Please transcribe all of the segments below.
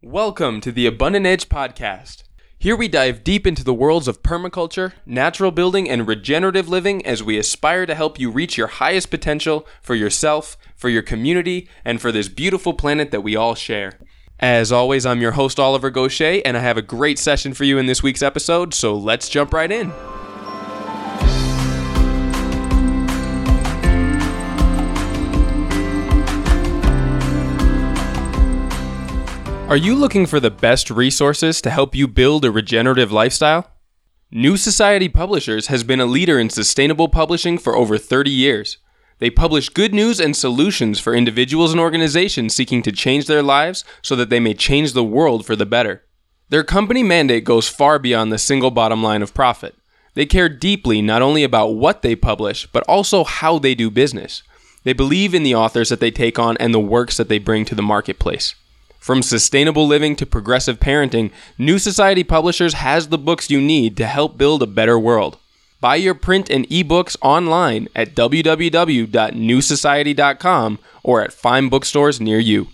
Welcome to the Abundant Edge Podcast. Here we dive deep into the worlds of permaculture, natural building, and regenerative living as we aspire to help you reach your highest potential for yourself, for your community, and for this beautiful planet that we all share. As always, I'm your host, Oliver Goshey, and I have a great session for you in this week's episode, so let's jump right in. Are you looking for the best resources to help you build a regenerative lifestyle? New Society Publishers has been a leader in sustainable publishing for over 30 years. They publish good news and solutions for individuals and organizations seeking to change their lives so that they may change the world for the better. Their company mandate goes far beyond the single bottom line of profit. They care deeply not only about what they publish, but also how they do business. They believe in the authors that they take on and the works that they bring to the marketplace. From sustainable living to progressive parenting, New Society Publishers has the books you need to help build a better world. Buy your print and ebooks online at www.newsociety.com or at fine bookstores near you.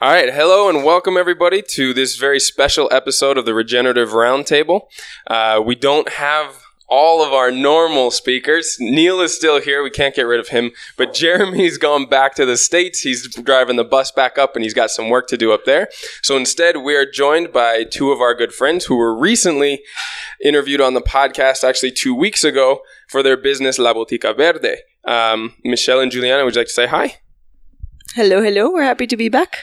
All right, hello and welcome everybody to this very special episode of the Regenerative Roundtable. Uh, we don't have all of our normal speakers. Neil is still here. We can't get rid of him. But Jeremy's gone back to the States. He's driving the bus back up and he's got some work to do up there. So instead, we are joined by two of our good friends who were recently interviewed on the podcast, actually two weeks ago, for their business La Botica Verde. Um, Michelle and Giuliana, would you like to say hi? Hello, hello. We're happy to be back.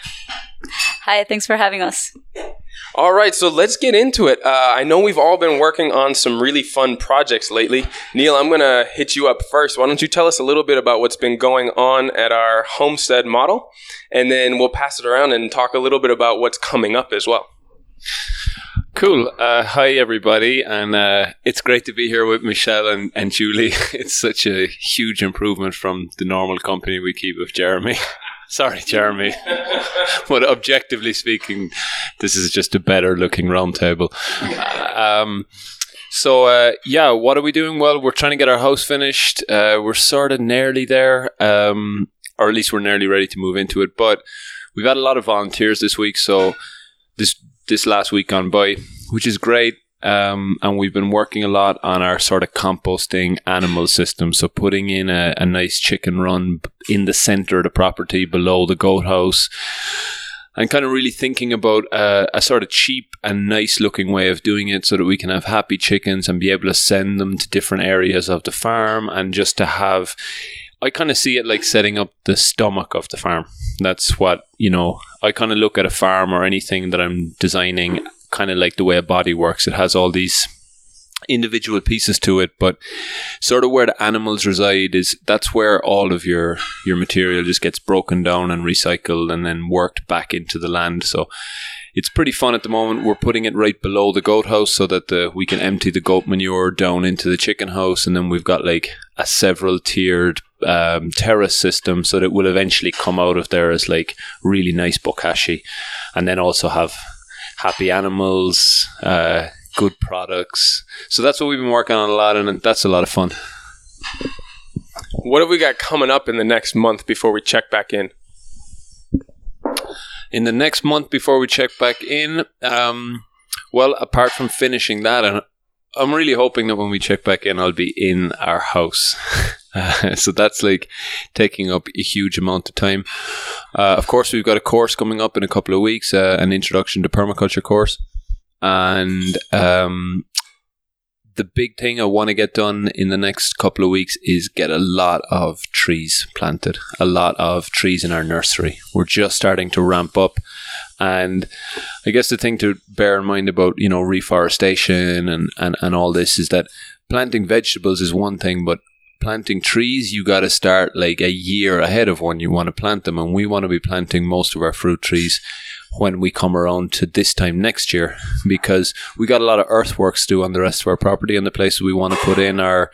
Hi, thanks for having us. All right, so let's get into it. Uh, I know we've all been working on some really fun projects lately. Neil, I'm going to hit you up first. Why don't you tell us a little bit about what's been going on at our homestead model, and then we'll pass it around and talk a little bit about what's coming up as well. Cool. Uh, hi, everybody. And uh, it's great to be here with Michelle and, and Julie. It's such a huge improvement from the normal company we keep with Jeremy. Sorry, Jeremy. but objectively speaking, this is just a better looking round table. Um, so uh, yeah, what are we doing? Well, we're trying to get our house finished. Uh, we're sort of nearly there, um, or at least we're nearly ready to move into it. But we've had a lot of volunteers this week, so this this last week gone by, which is great. Um, and we've been working a lot on our sort of composting animal system. So putting in a, a nice chicken run in the center of the property below the goat house and kind of really thinking about uh, a sort of cheap and nice looking way of doing it so that we can have happy chickens and be able to send them to different areas of the farm and just to have I kind of see it like setting up the stomach of the farm. That's what, you know, I kind of look at a farm or anything that I'm designing kind of like the way a body works. It has all these individual pieces to it, but sort of where the animals reside is that's where all of your your material just gets broken down and recycled and then worked back into the land. So it's pretty fun at the moment. We're putting it right below the goat house so that the we can empty the goat manure down into the chicken house, and then we've got like a several tiered um, terrace system, so that will eventually come out of there as like really nice bokashi, and then also have happy animals, uh, good products. So that's what we've been working on a lot, and that's a lot of fun. What have we got coming up in the next month before we check back in? In the next month before we check back in, um, well, apart from finishing that, and I'm really hoping that when we check back in, I'll be in our house. So that's like taking up a huge amount of time. Uh, of course, we've got a course coming up in a couple of weeks, uh, an introduction to permaculture course. And um, the big thing I want to get done in the next couple of weeks is get a lot of trees planted, a lot of trees in our nursery. We're just starting to ramp up. And I guess the thing to bear in mind about, you know, reforestation and, and, and all this is that planting vegetables is one thing, but planting trees, you got to start like a year ahead of when you want to plant them. And we want to be planting most of our fruit trees when we come around to this time next year because we got a lot of earthworks to do on the rest of our property and the places we want to put in our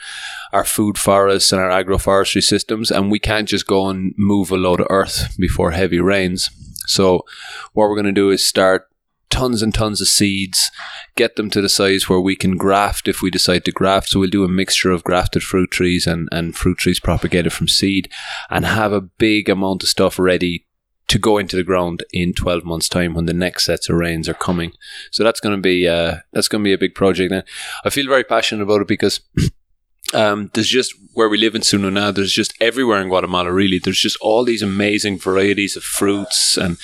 our food forests and our agroforestry systems and we can't just go and move a load of earth before heavy rains. So what we're going to do is start tons and tons of seeds, get them to the size where we can graft if we decide to graft. So we'll do a mixture of grafted fruit trees and, and fruit trees propagated from seed and have a big amount of stuff ready to go into the ground in 12 months time when the next sets of rains are coming so that's going to be uh, that's going to be a big project and i feel very passionate about it because um, there's just where we live in Tzununá, there's just everywhere in Guatemala, really. There's just all these amazing varieties of fruits and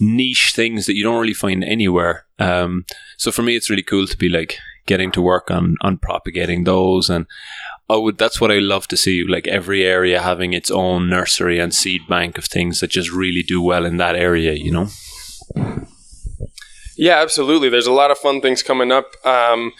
niche things that you don't really find anywhere. Um, so for me, it's really cool to be like getting to work on on propagating those, and I would. That's what I love to see. Like every area having its own nursery and seed bank of things that just really do well in that area. You know. Yeah, absolutely. There's a lot of fun things coming up. Um,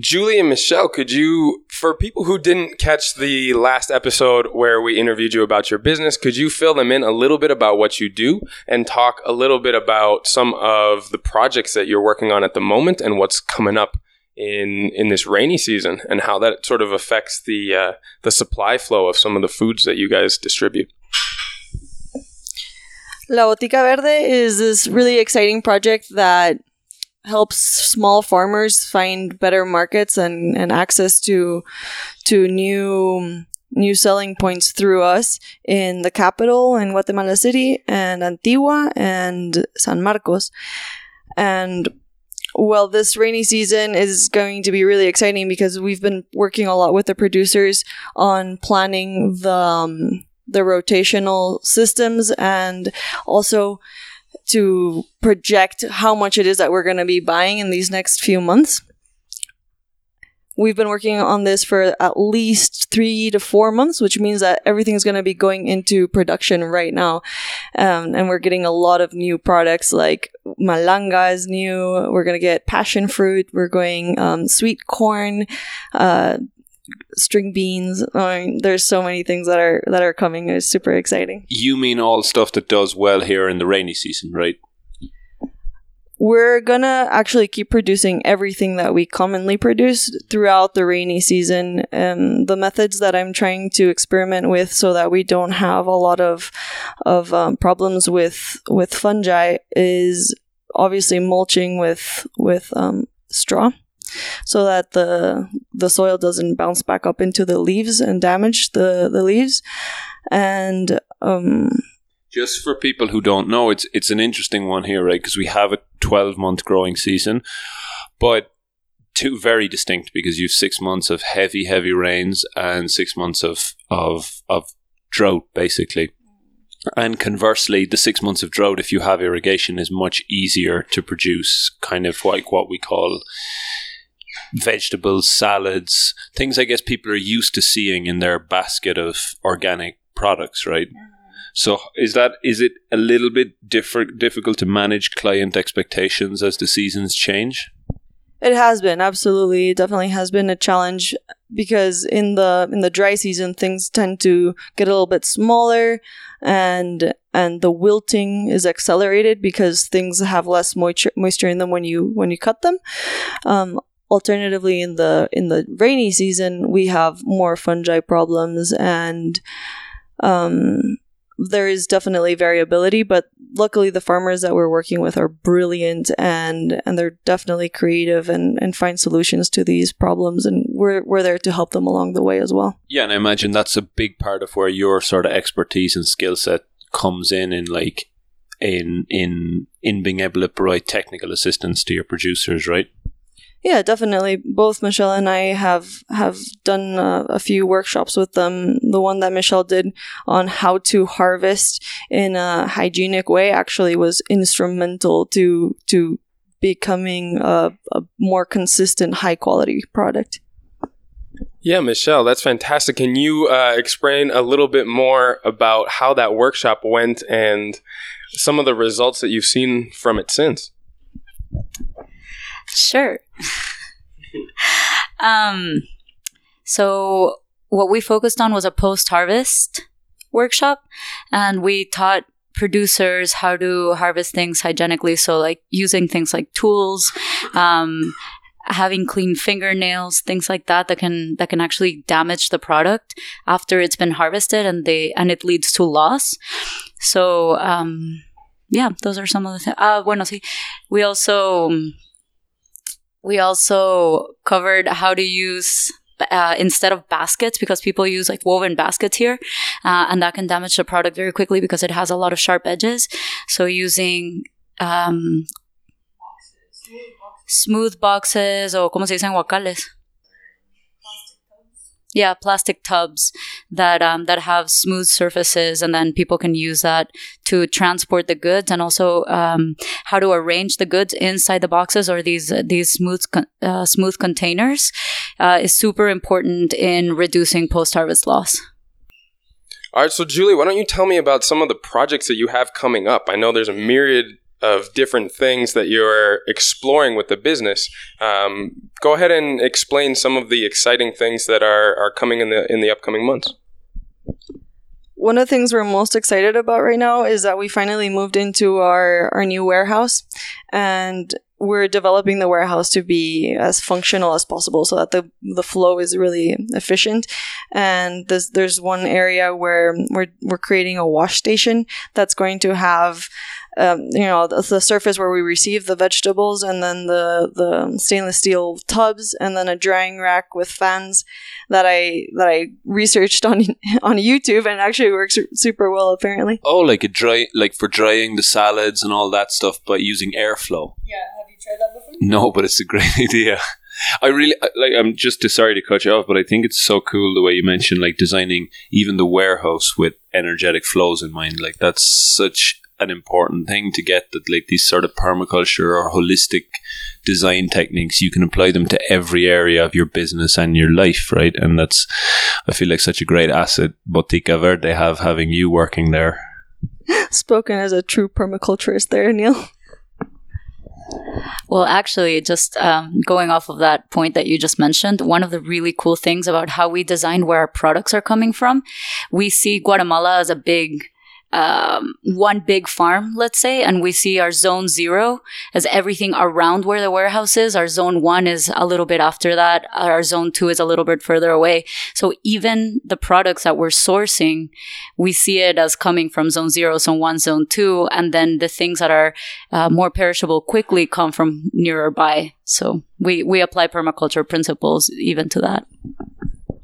Julie and Michelle, could you, for people who didn't catch the last episode where we interviewed you about your business, could you fill them in a little bit about what you do and talk a little bit about some of the projects that you're working on at the moment and what's coming up in in this rainy season and how that sort of affects the uh, the supply flow of some of the foods that you guys distribute? La Botica Verde is this really exciting project that helps small farmers find better markets and, and access to to new new selling points through us in the capital in Guatemala City and Antigua and San Marcos. And well, this rainy season is going to be really exciting because we've been working a lot with the producers on planning the um, the rotational systems and also to project how much it is that we're going to be buying in these next few months. We've been working on this for at least three to four months, which means that everything's going to be going into production right now. Um, and we're getting a lot of new products like malanga is new. We're going to get passion fruit. We're going um, sweet corn, uh, string beans. I mean, there's so many things that are that are coming. It's super exciting. You mean all stuff that does well here in the rainy season, right? We're gonna actually keep producing everything that we commonly produce throughout the rainy season. And the methods that I'm trying to experiment with, so that we don't have a lot of of um, problems with with fungi, is obviously mulching with with um, straw so that the the soil doesn't bounce back up into the leaves and damage the the leaves. And um just for people who don't know it's it's an interesting one here right? Because we have a 12 month growing season but two very distinct because you've six months of heavy heavy rains and six months of of of drought basically. And conversely, the six months of drought, if you have irrigation, is much easier to produce kind of like what we call vegetables, salads, things I guess people are used to seeing in their basket of organic products, right? So is that is it a little bit different difficult to manage client expectations as the seasons change? It has been absolutely, it definitely has been a challenge because in the in the dry season things tend to get a little bit smaller and and the wilting is accelerated because things have less moisture moisture in them when you when you cut them. Um, alternatively in the in the rainy season we have more fungi problems and um, there is definitely variability but luckily the farmers that we're working with are brilliant and and they're definitely creative and and find solutions to these problems and we're we're there to help them along the way as well. Yeah and i imagine that's a big part of where your sort of expertise and skill set comes in in like in in in being able to provide technical assistance to your producers right yeah, definitely. Both Michelle and I have have done uh, a few workshops with them. The one that Michelle did on how to harvest in a hygienic way actually was instrumental to to becoming a, a more consistent, high quality product. Yeah, Michelle, that's fantastic. Can you uh, explain a little bit more about how that workshop went and some of the results that you've seen from it since? Sure. um, so what we focused on was a post-harvest workshop, and we taught producers how to harvest things hygienically. So like using things like tools, um, having clean fingernails, things like that that can that can actually damage the product after it's been harvested and they and it leads to loss. So um, yeah, those are some of the things. Uh, bueno, sí. We also we also covered how to use uh, instead of baskets because people use like woven baskets here, uh, and that can damage the product very quickly because it has a lot of sharp edges. So using um, smooth boxes or como se dicen guacales. Yeah, plastic tubs that um, that have smooth surfaces, and then people can use that to transport the goods, and also um, how to arrange the goods inside the boxes or these these smooth uh, smooth containers uh, is super important in reducing post harvest loss. All right, so Julie, why don't you tell me about some of the projects that you have coming up? I know there's a myriad of different things that you're exploring with the business. Um, go ahead and explain some of the exciting things that are, are coming in the in the upcoming months. One of the things we're most excited about right now is that we finally moved into our, our new warehouse and we're developing the warehouse to be as functional as possible so that the, the flow is really efficient. And there's, there's one area where we're, we're creating a wash station that's going to have um, you know the, the, surface where we receive the vegetables and then the the stainless steel tubs and then a drying rack with fans that I that I researched on on YouTube and actually works super well apparently. Oh, like a dry like for drying the salads and all that stuff, but using airflow. Yeah, have you tried that before? No, but it's a great idea. I really like. I'm just sorry to cut you off, but I think it's so cool the way you mentioned like designing even the warehouse with energetic flows in mind. Like that's such an important thing to get that like these sort of permaculture or holistic design techniques you can apply them to every area of your business and your life right? And that's i feel like such a great asset botica verde have having you working there. Spoken as a true permaculturist there neil. Well, actually, just um, going off of that point that you just mentioned, one of the really cool things about how we designed where our products are coming from, we see Guatemala as a big um, one big farm, let's say, and we see our zone zero as everything around where the warehouse is. Our zone one is a little bit after that. Our zone two is a little bit further away. So even the products that we're sourcing, we see it as coming from zone zero, zone one, zone two, and then the things that are uh, more perishable quickly come from nearer by. So we, we apply permaculture principles even to that.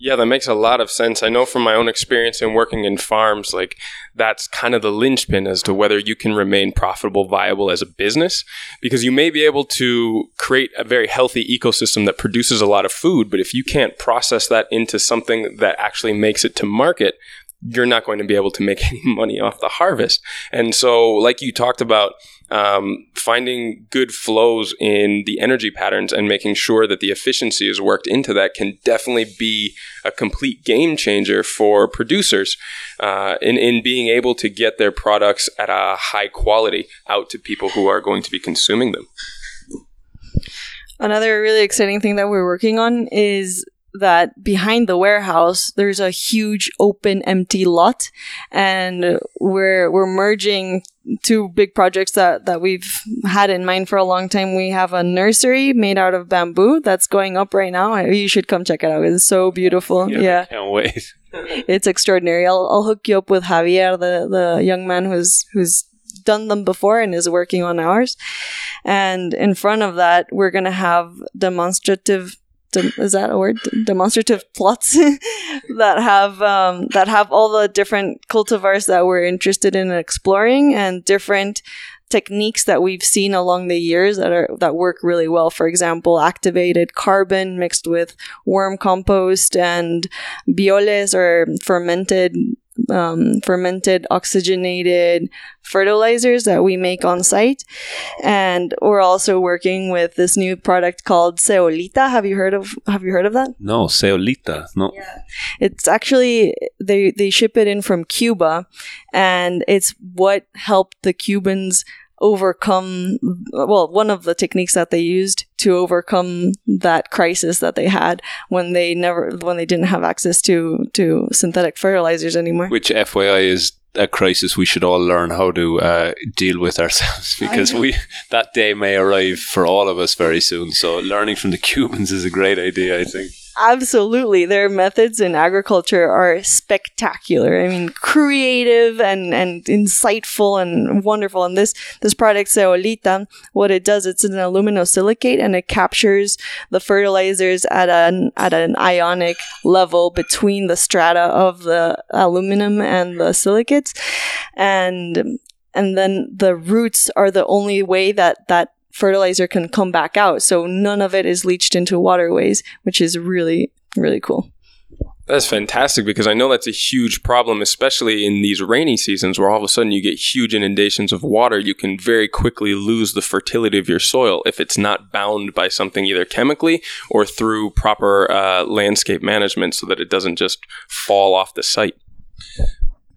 Yeah, that makes a lot of sense. I know from my own experience in working in farms, like that's kind of the linchpin as to whether you can remain profitable, viable as a business, because you may be able to create a very healthy ecosystem that produces a lot of food, but if you can't process that into something that actually makes it to market, you're not going to be able to make any money off the harvest. And so, like you talked about, um, finding good flows in the energy patterns and making sure that the efficiency is worked into that can definitely be a complete game changer for producers uh, in, in being able to get their products at a high quality out to people who are going to be consuming them. Another really exciting thing that we're working on is that behind the warehouse there's a huge open empty lot. And we're we're merging two big projects that that we've had in mind for a long time. We have a nursery made out of bamboo that's going up right now. You should come check it out. It's so beautiful. Yeah, yeah. can't wait. It's extraordinary. I'll, I'll hook you up with javier the the young man who's who's done them before and is working on ours. And in front of that we're going to have demonstrative de- is that a word? demonstrative plots that have um, that have all the different cultivars that we're interested in exploring and different techniques that we've seen along the years that are that work really well. For example, activated carbon mixed with worm compost and bioles or fermented um, fermented oxygenated fertilizers that we make on site. And we're also working with this new product called Zeolita. Have you heard of have you heard of that? No, Zeolita. No. Yeah. It's actually they they ship it in from Cuba and it's what helped the Cubans overcome well one of the techniques that they used to overcome that crisis that they had when they never when they didn't have access to to synthetic fertilizers anymore. Which fyi is a crisis we should all learn how to uh, deal with ourselves because we that day may arrive for all of us very soon. So learning from the cubans is a great idea i think Absolutely. Their methods in agriculture are spectacular. I mean, creative and, and insightful and wonderful. And this, this product, Zeolita, what it does, it's an aluminosilicate and it captures the fertilizers at an, at an ionic level between the strata of the aluminum and the silicates. And, and then the roots are the only way that that fertilizer can come back out. So none of it is leached into waterways, which is really, really cool. That's fantastic because I know that's a huge problem, especially in these rainy seasons where all of a sudden you get huge inundations of water. You can very quickly lose the fertility of your soil if it's not bound by something either chemically or through proper uh, landscape management so that it doesn't just fall off the site.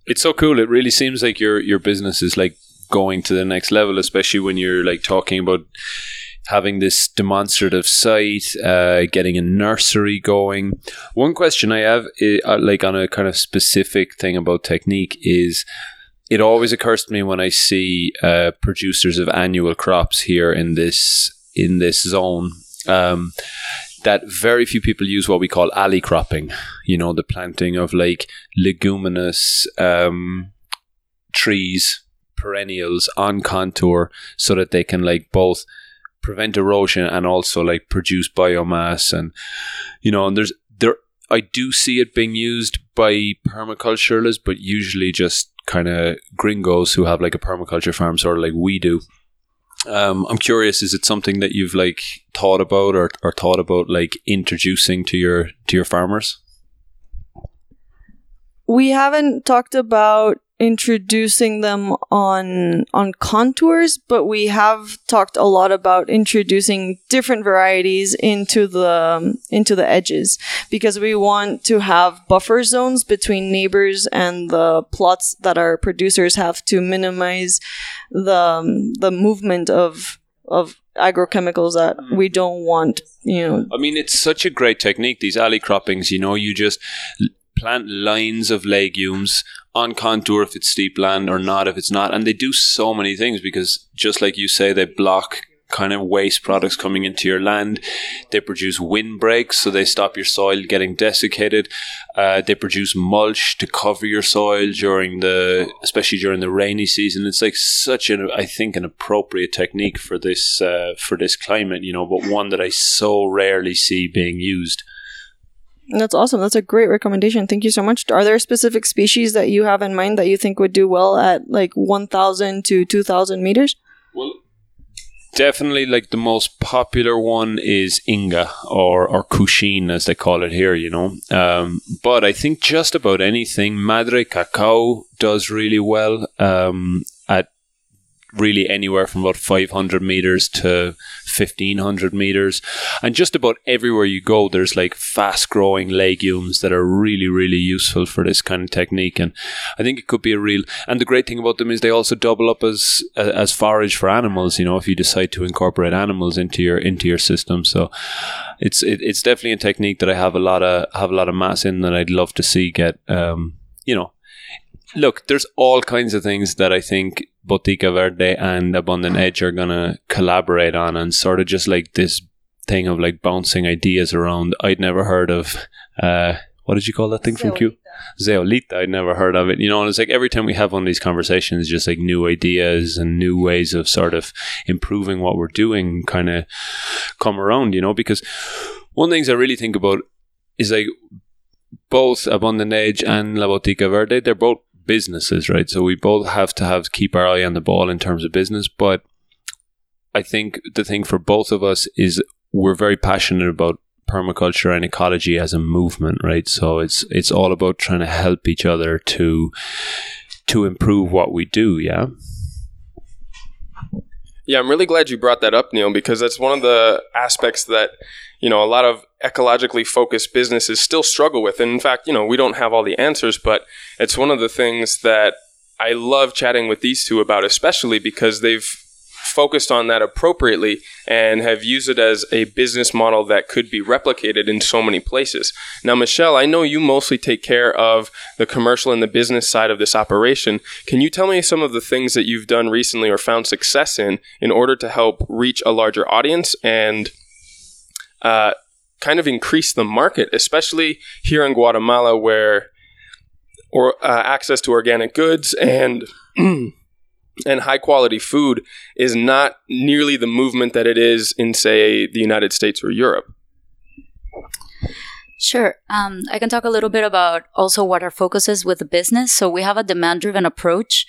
It's so cool. It really seems like your your business is like going to the next level, especially when you're like talking about having this demonstrative site, uh, getting a nursery going. One question I have, uh, like on a kind of specific thing about technique, is it always occurs to me when I see uh, producers of annual crops here in this in this zone. Um, that very few people use what we call alley cropping. You know, the planting of like leguminous um, trees perennials on contour so that they can like both prevent erosion and also like produce biomass and you know and there's there I do see it being used by permaculturalists but usually just kind of gringos who have like a permaculture farm sort of like we do. Um, I'm curious is it something that you've like thought about or, or thought about like introducing to your to your farmers? We haven't talked about introducing them on on contours but we have talked a lot about introducing different varieties into the into the edges because we want to have buffer zones between neighbors and the plots that our producers have to minimize the the movement of of agrochemicals that mm. we don't want you know. I mean it's such a great technique these alley croppings you know you just plant lines of legumes on contour if it's steep land or not if it's not. And they do so many things because just like you say, they block kind of waste products coming into your land. They produce windbreaks, so they stop your soil getting desiccated. Uh, they produce mulch to cover your soil during the, especially during the rainy season. It's like such an, I think, an appropriate technique for this uh, for this climate, you know, but one that I so rarely see being used. That's awesome. That's a great recommendation. Thank you so much. Are there specific species that you have in mind that you think would do well at like 1,000 to 2,000 meters? Well, definitely like the most popular one is Inga or, or Cushin as they call it here, you know. Um, but I think just about anything, Madre Cacao does really well. Um, really anywhere from about 500 meters to 1500 meters. And just about everywhere you go, there's like fast growing legumes that are really, really useful for this kind of technique. And I think it could be a real, and the great thing about them is they also double up as, as forage for animals, you know, if you decide to incorporate animals into your, into your system. So it's, it, it's definitely a technique that I have a lot of, have a lot of mass in that I'd love to see get, um, you know, look, there's all kinds of things that I think Botica Verde and Abundant Edge are gonna collaborate on, and sort of just like this thing of like bouncing ideas around. I'd never heard of. Uh, what did you call that thing from Q? Zeolita. I'd never heard of it. You know, and it's like every time we have one of these conversations, just like new ideas and new ways of sort of improving what we're doing kind of come around, you know, because one of the things I really think about is like both Abundant Edge and La Botica Verde, they're both businesses, right? So we both have to have keep our eye on the ball in terms of business. But I think the thing for both of us is we're very passionate about permaculture and ecology as a movement, right? So it's it's all about trying to help each other to to improve what we do, yeah. Yeah, I'm really glad you brought that up, Neil, because that's one of the aspects that you know, a lot of ecologically focused businesses still struggle with. And in fact, you know, we don't have all the answers, but it's one of the things that I love chatting with these two about, especially because they've focused on that appropriately and have used it as a business model that could be replicated in so many places. Now, Michelle, I know you mostly take care of the commercial and the business side of this operation. Can you tell me some of the things that you've done recently or found success in in order to help reach a larger audience and uh, kind of increase the market, especially here in Guatemala, where or uh, access to organic goods and and high quality food is not nearly the movement that it is in, say, the United States or Europe. Sure. Um, I can talk a little bit about also what our focus is with the business. So we have a demand driven approach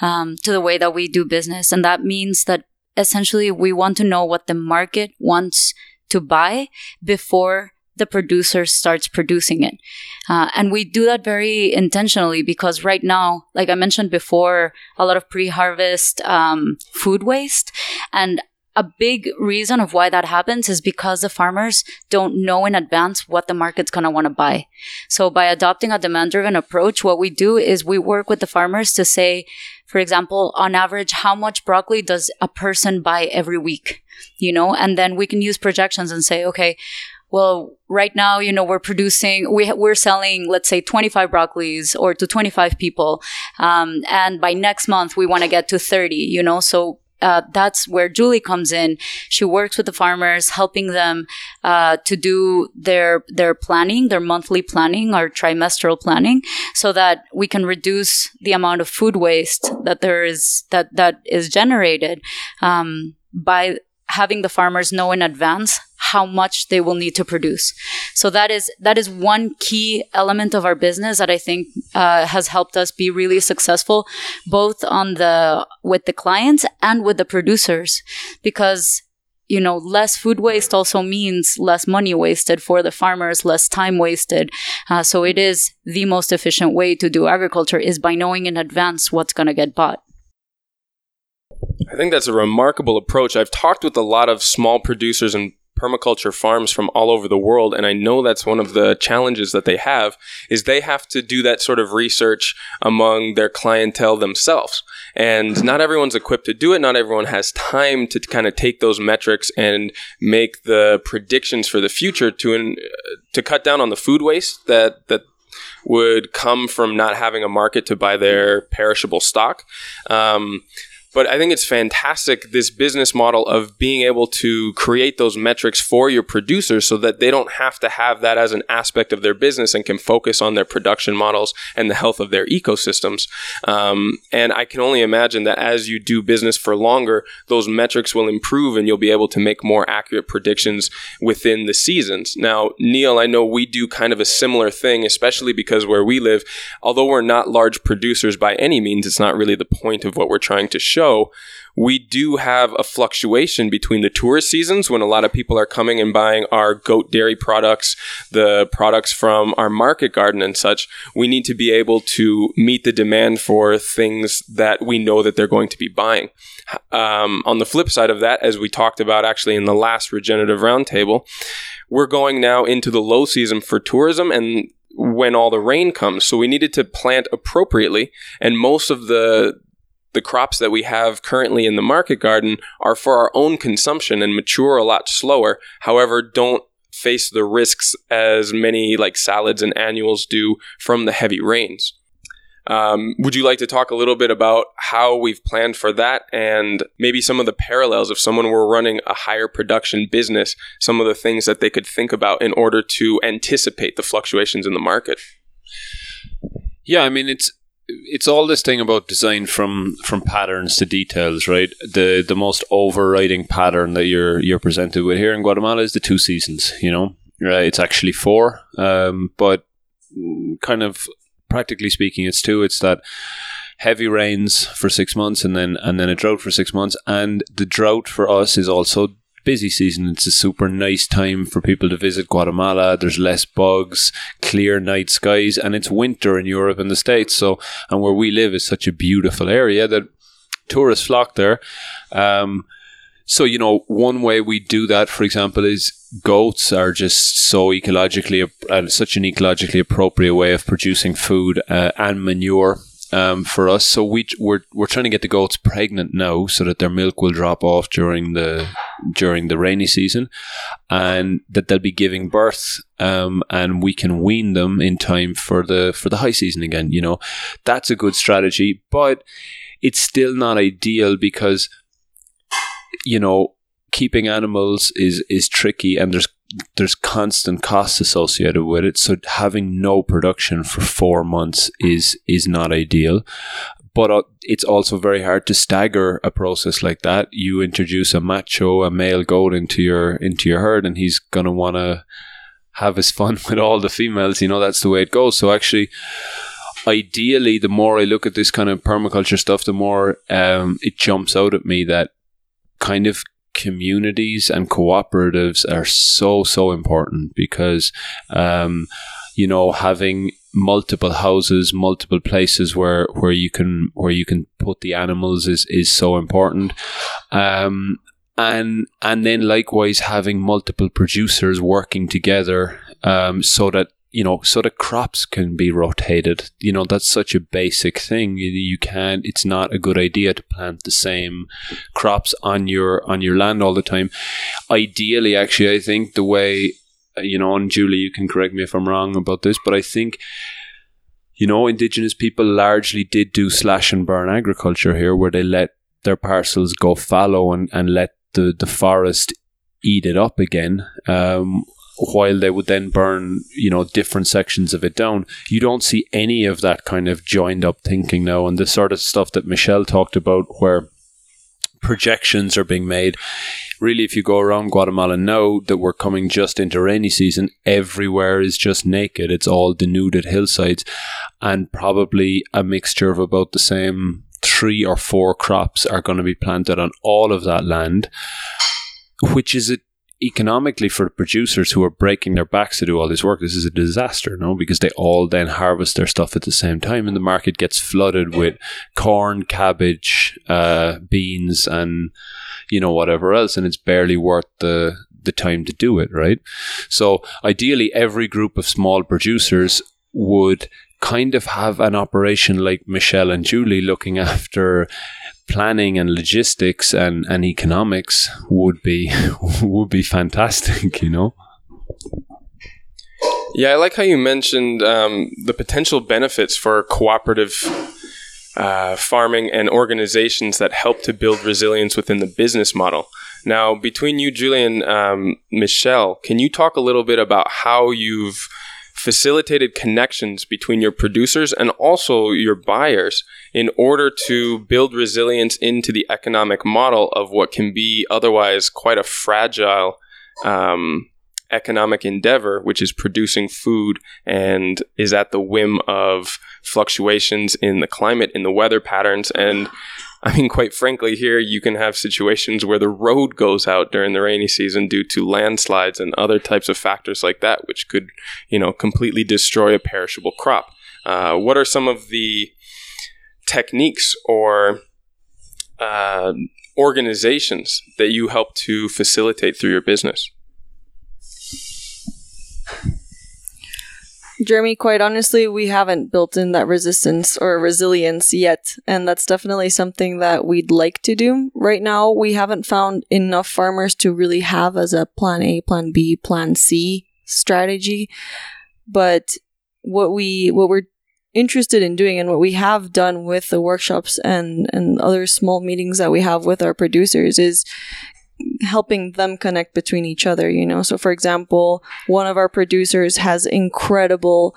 um, to the way that we do business. And that means that essentially we want to know what the market wants to buy before the producer starts producing it. Uh, and we do that very intentionally because right now, like I mentioned before, a lot of pre-harvest um, food waste. And a big reason of why that happens is because the farmers don't know in advance what the market's going to want to buy. So by adopting a demand driven approach, what we do is we work with the farmers to say, for example, on average, how much broccoli does a person buy every week? You know, and then we can use projections and say, okay, well, right now, you know, we're producing, we, we're selling, let's say 25 broccolis or to 25 people. Um, and by next month, we want to get to 30, you know, so uh, that's where Julie comes in. She works with the farmers, helping them uh, to do their their planning, their monthly planning or trimestral planning, so that we can reduce the amount of food waste that there is that that is generated um, by having the farmers know in advance how much they will need to produce. So that is that is one key element of our business that I think uh, has helped us be really successful, both on the with the clients and with the producers, because you know less food waste also means less money wasted for the farmers, less time wasted. Uh, so it is the most efficient way to do agriculture is by knowing in advance what's going to get bought. I think that's a remarkable approach. I've talked with a lot of small producers and permaculture farms from all over the world and I know that's one of the challenges that they have is they have to do that sort of research among their clientele themselves. And not everyone's equipped to do it. Not everyone has time to kind of take those metrics and make the predictions for the future to to cut down on the food waste that that would come from not having a market to buy their perishable stock. Um, but I think it's fantastic this business model of being able to create those metrics for your producers so that they don't have to have that as an aspect of their business and can focus on their production models and the health of their ecosystems. Um, and I can only imagine that as you do business for longer, those metrics will improve and you'll be able to make more accurate predictions within the seasons. Now, Neil, I know we do kind of a similar thing, especially because where we live, although we're not large producers by any means, it's not really the point of what we're trying to show show, we do have a fluctuation between the tourist seasons when a lot of people are coming and buying our goat dairy products, the products from our market garden and such. We need to be able to meet the demand for things that we know that they're going to be buying. Um, on the flip side of that, as we talked about actually in the last regenerative roundtable, we're going now into the low season for tourism and when all the rain comes. So we needed to plant appropriately. And most of the the crops that we have currently in the market garden are for our own consumption and mature a lot slower. However, don't face the risks as many like salads and annuals do from the heavy rains. Um, would you like to talk a little bit about how we've planned for that and maybe some of the parallels if someone were running a higher production business, some of the things that they could think about in order to anticipate the fluctuations in the market? Yeah, I mean, it's it's all this thing about design from from patterns to details, right? The the most overriding pattern that you're you're presented with here in Guatemala is the two seasons. You know, uh, it's actually four, um, but kind of practically speaking, it's two. It's that heavy rains for six months and then and then a drought for six months, and the drought for us is also busy season. It's a super nice time for people to visit Guatemala. There's less bugs, clear night skies, and it's winter in Europe and the States. So, and where we live is such a beautiful area that tourists flock there. Um, so, you know, one way we do that, for example, is goats are just so ecologically, uh, such an ecologically appropriate way of producing food uh, and manure um, for us. So we we're we're trying to get the goats pregnant now, so that their milk will drop off during the during the rainy season, and that they'll be giving birth, um, and we can wean them in time for the for the high season again. You know, that's a good strategy, but it's still not ideal because you know keeping animals is is tricky, and there's there's constant costs associated with it. So having no production for four months is is not ideal. But uh, it's also very hard to stagger a process like that. You introduce a macho, a male goat into your into your herd, and he's gonna want to have his fun with all the females. You know that's the way it goes. So actually, ideally, the more I look at this kind of permaculture stuff, the more um, it jumps out at me that kind of communities and cooperatives are so so important because um, you know having multiple houses multiple places where where you can where you can put the animals is is so important. Um, and and then likewise having multiple producers working together um, so that you know, so the crops can be rotated. You know, that's such a basic thing. You, can't. It's not a good idea to plant the same crops on your on your land all the time. Ideally, actually, I think the way you know, and Julie, you can correct me if I'm wrong about this, but I think you know, indigenous people largely did do slash and burn agriculture here, where they let their parcels go fallow and, and let the, the forest eat it up again. Um, while they would then burn, you know, different sections of it down. You don't see any of that kind of joined up thinking now, and the sort of stuff that Michelle talked about, where projections are being made. Really, if you go around Guatemala now that we're coming just into rainy season, everywhere is just naked. It's all denuded hillsides, and probably a mixture of about the same three or four crops are going to be planted on all of that land, which is a economically for the producers who are breaking their backs to do all this work, this is a disaster, no? Because they all then harvest their stuff at the same time, and the market gets flooded with corn, cabbage, uh, beans, and you know whatever else, and it's barely worth the the time to do it, right? So ideally, every group of small producers would kind of have an operation like Michelle and Julie looking after planning and logistics and, and economics would be would be fantastic, you know. Yeah, I like how you mentioned um, the potential benefits for cooperative uh, farming and organizations that help to build resilience within the business model. Now, between you, Julian, um, Michelle, can you talk a little bit about how you've facilitated connections between your producers and also your buyers in order to build resilience into the economic model of what can be otherwise quite a fragile um, economic endeavor, which is producing food and is at the whim of fluctuations in the climate, in the weather patterns, and I mean, quite frankly, here you can have situations where the road goes out during the rainy season due to landslides and other types of factors like that, which could, you know, completely destroy a perishable crop. Uh, what are some of the techniques or uh, organizations that you help to facilitate through your business? Jeremy, quite honestly, we haven't built in that resistance or resilience yet. And that's definitely something that we'd like to do. Right now, we haven't found enough farmers to really have as a plan A, plan B, plan C strategy. But what we, what we're interested in doing and what we have done with the workshops and, and other small meetings that we have with our producers is helping them connect between each other, you know. So for example, one of our producers has incredible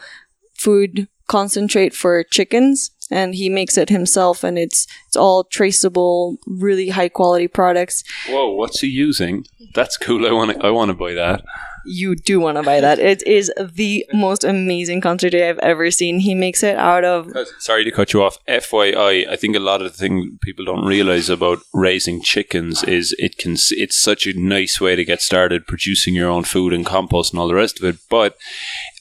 food concentrate for chickens and he makes it himself and it's it's all traceable, really high quality products. Whoa, what's he using? That's cool. I want to I want to buy that you do want to buy that. It is the most amazing concentrate I've ever seen. He makes it out of. Sorry to cut you off. FYI, I think a lot of the thing people don't realize about raising chickens is it can. It's such a nice way to get started producing your own food and compost and all the rest of it. But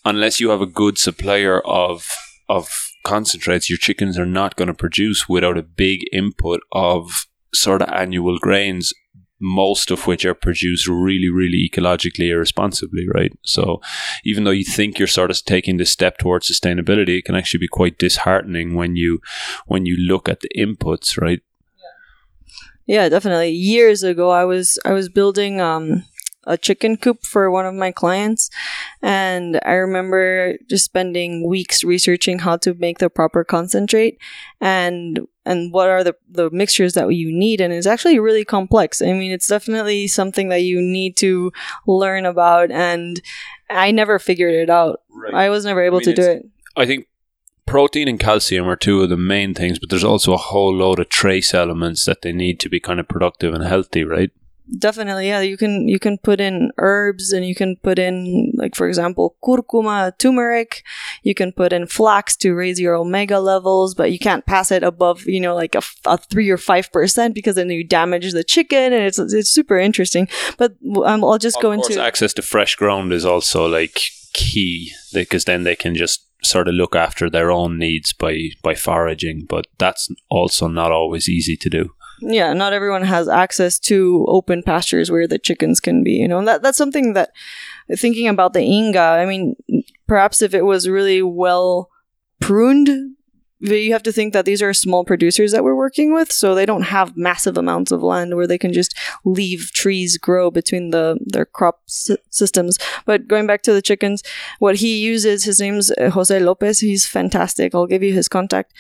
unless you have a good supplier of of concentrates, your chickens are not going to produce without a big input of sort of annual grains most of which are produced really, really ecologically irresponsibly, right? So even though you think you're sort of taking this step towards sustainability, it can actually be quite disheartening when you when you look at the inputs, right? Yeah, definitely. Years ago, I was I was building um, a chicken coop for one of my clients. And I remember just spending weeks researching how to make the proper concentrate and and what are the, the mixtures that you need. And it's actually really complex. I mean, it's definitely something that you need to learn about. And I never figured it out. Right. I was never able I mean, to do it. I think protein and calcium are two of the main things, but there's also a whole load of trace elements that they need to be kind of productive and healthy, right? Definitely, yeah. You can you can put in herbs and you can put in like for example curcuma, turmeric. You can put in flax to raise your omega levels, but you can't pass it above you know like a three or five percent because then you damage the chicken and it's it's super interesting. But um, I'll just go course, into access to fresh ground is also like key because then they can just sort of look after their own needs by by foraging, but that's also not always easy to do. Yeah. Not everyone has access to open pastures where the chickens can be. You know, and that that's something that thinking about the Inga. I mean, perhaps if it was really well pruned you have to think that these are small producers that we're working with so they don't have massive amounts of land where they can just leave trees grow between the their crop sy- systems but going back to the chickens what he uses his name's uh, jose lopez he's fantastic i'll give you his contact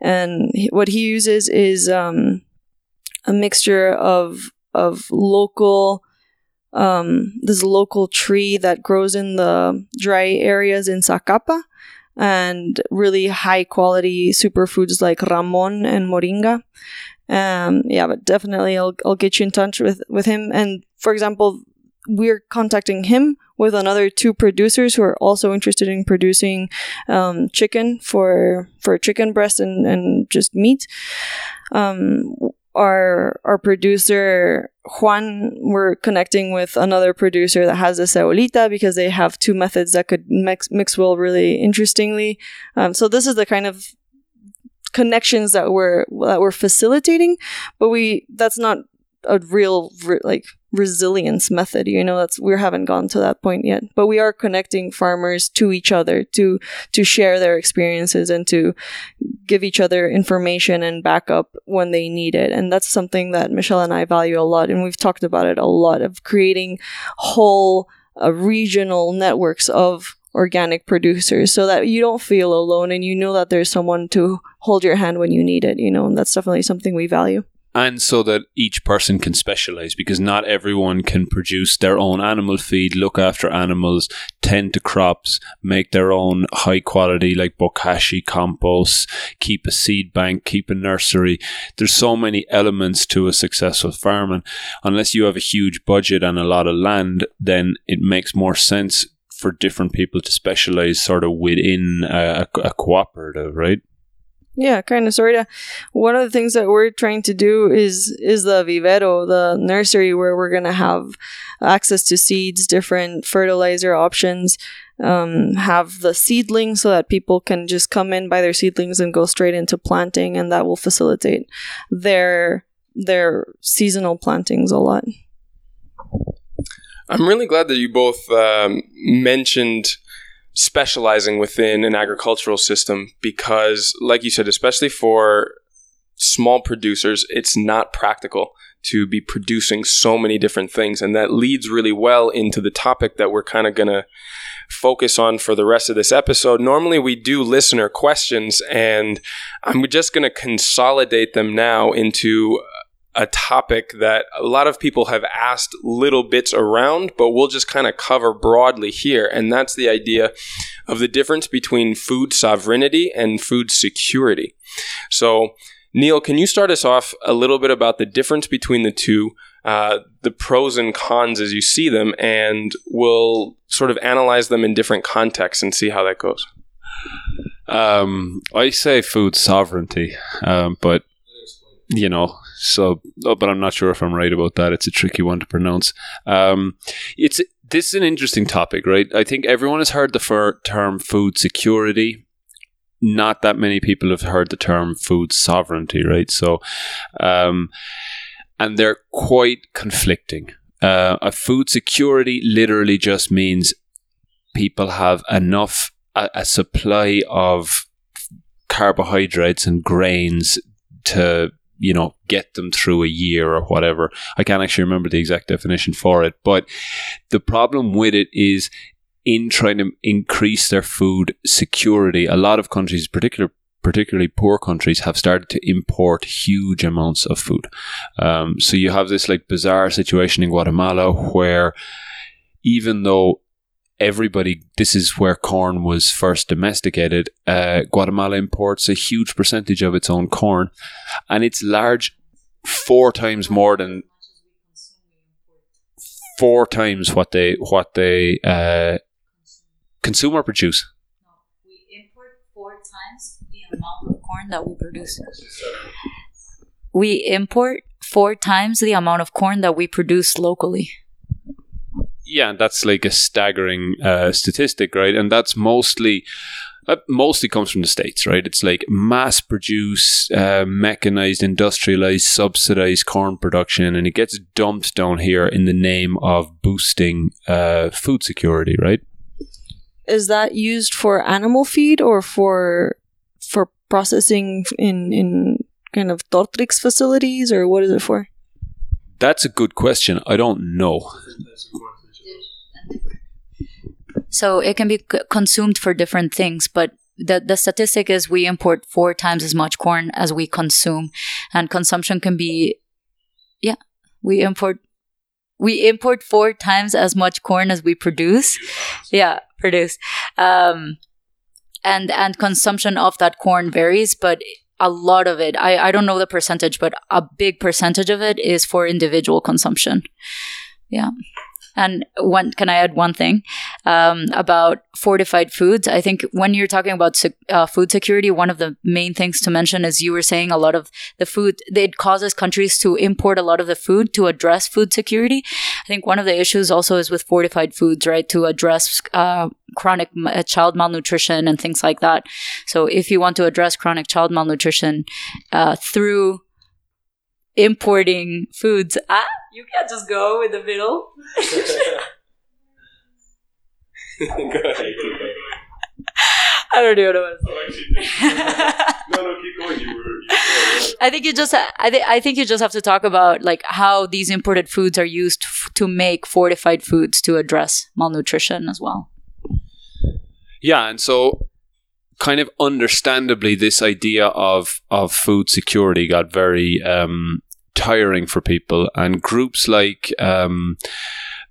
and what he uses is um, a mixture of of local um, this local tree that grows in the dry areas in Zacapa and really high quality superfoods like ramon and moringa. Um, yeah, but definitely I'll, I'll get you in touch with, with him. And for example, we're contacting him with another two producers who are also interested in producing um, chicken for for chicken breast and, and just meat. Um, our our producer Juan, we're connecting with another producer that has a zeolita because they have two methods that could mix mix well really interestingly. Um, so this is the kind of connections that we're that we're facilitating, but we that's not a real like resilience method you know that's we haven't gone to that point yet. But we are connecting farmers to each other to to share their experiences and to give each other information and backup when they need it. And that's something that michelle and i value a lot. And we've talked about it a lot of creating whole uh, regional networks of organic producers so that you don't feel alone and you know that there's someone to hold your hand when you need it you know and that's definitely something we value and so that each person can specialize because not everyone can produce their own animal feed, look after animals, tend to crops, make their own high quality like bokashi compost, keep a seed bank, keep a nursery. There's so many elements to a successful farm, and unless you have a huge budget and a lot of land, then it makes more sense for different people to specialize sort of within a, a cooperative, right? Yeah, kind of sort of. One of the things that we're trying to do is is the vivero, the nursery where we're gonna have access to seeds, different fertilizer options, um, have the seedlings so that people can just come in buy their seedlings and go straight into planting, and that will facilitate their their seasonal plantings a lot. I'm really glad that you both um, mentioned specializing within an agricultural system because, like you said, especially for small producers, it's not practical to be producing so many different things. And that leads really well into the topic that we're kind of going to focus on for the rest of this episode. Normally, we do listener questions, and I'm just going to consolidate them now into a topic that a lot of people have asked little bits around, but we'll just kind of cover broadly here. And that's the idea of the difference between food sovereignty and food security. So, Neil, can you start us off a little bit about the difference between the two, uh, the pros and cons as you see them, and we'll sort of analyze them in different contexts and see how that goes? Um, I say food sovereignty, um, but you know, so oh, but I'm not sure if I'm right about that. It's a tricky one to pronounce. Um, it's this is an interesting topic, right? I think everyone has heard the term food security. Not that many people have heard the term food sovereignty, right? So, um, and they're quite conflicting. Uh, a food security literally just means people have enough a, a supply of carbohydrates and grains to you know, get them through a year or whatever. I can't actually remember the exact definition for it, but the problem with it is in trying to increase their food security, a lot of countries, particular particularly poor countries, have started to import huge amounts of food. Um, so you have this like bizarre situation in Guatemala where even though everybody, this is where corn was first domesticated, uh, Guatemala imports a huge percentage of its own corn, and it's large, four times more than four times what they what they uh, consume or produce. We import four times the amount of corn that we produce. We import four times the amount of corn that we produce locally. Yeah, that's like a staggering uh, statistic, right? And that's mostly. That mostly comes from the states, right? It's like mass produced, uh, mechanized, industrialized, subsidized corn production, and it gets dumped down here in the name of boosting uh, food security, right? Is that used for animal feed or for for processing in in kind of Tortrix facilities or what is it for? That's a good question. I don't know. So it can be c- consumed for different things, but the, the statistic is we import four times as much corn as we consume. And consumption can be, yeah, we import, we import four times as much corn as we produce. Yeah, produce. Um, and, and consumption of that corn varies, but a lot of it, I, I don't know the percentage, but a big percentage of it is for individual consumption. Yeah. And one, can I add one thing um, about fortified foods? I think when you're talking about sec- uh, food security, one of the main things to mention is you were saying a lot of the food, it causes countries to import a lot of the food to address food security. I think one of the issues also is with fortified foods, right? To address uh, chronic uh, child malnutrition and things like that. So if you want to address chronic child malnutrition uh, through importing foods, ah, you can't just go in the middle. go ahead, I don't even know what to say. no, no, keep going. You were. I think you just I, th- I think you just have to talk about like how these imported foods are used f- to make fortified foods to address malnutrition as well. Yeah, and so kind of understandably, this idea of of food security got very um, tiring for people, and groups like. Um,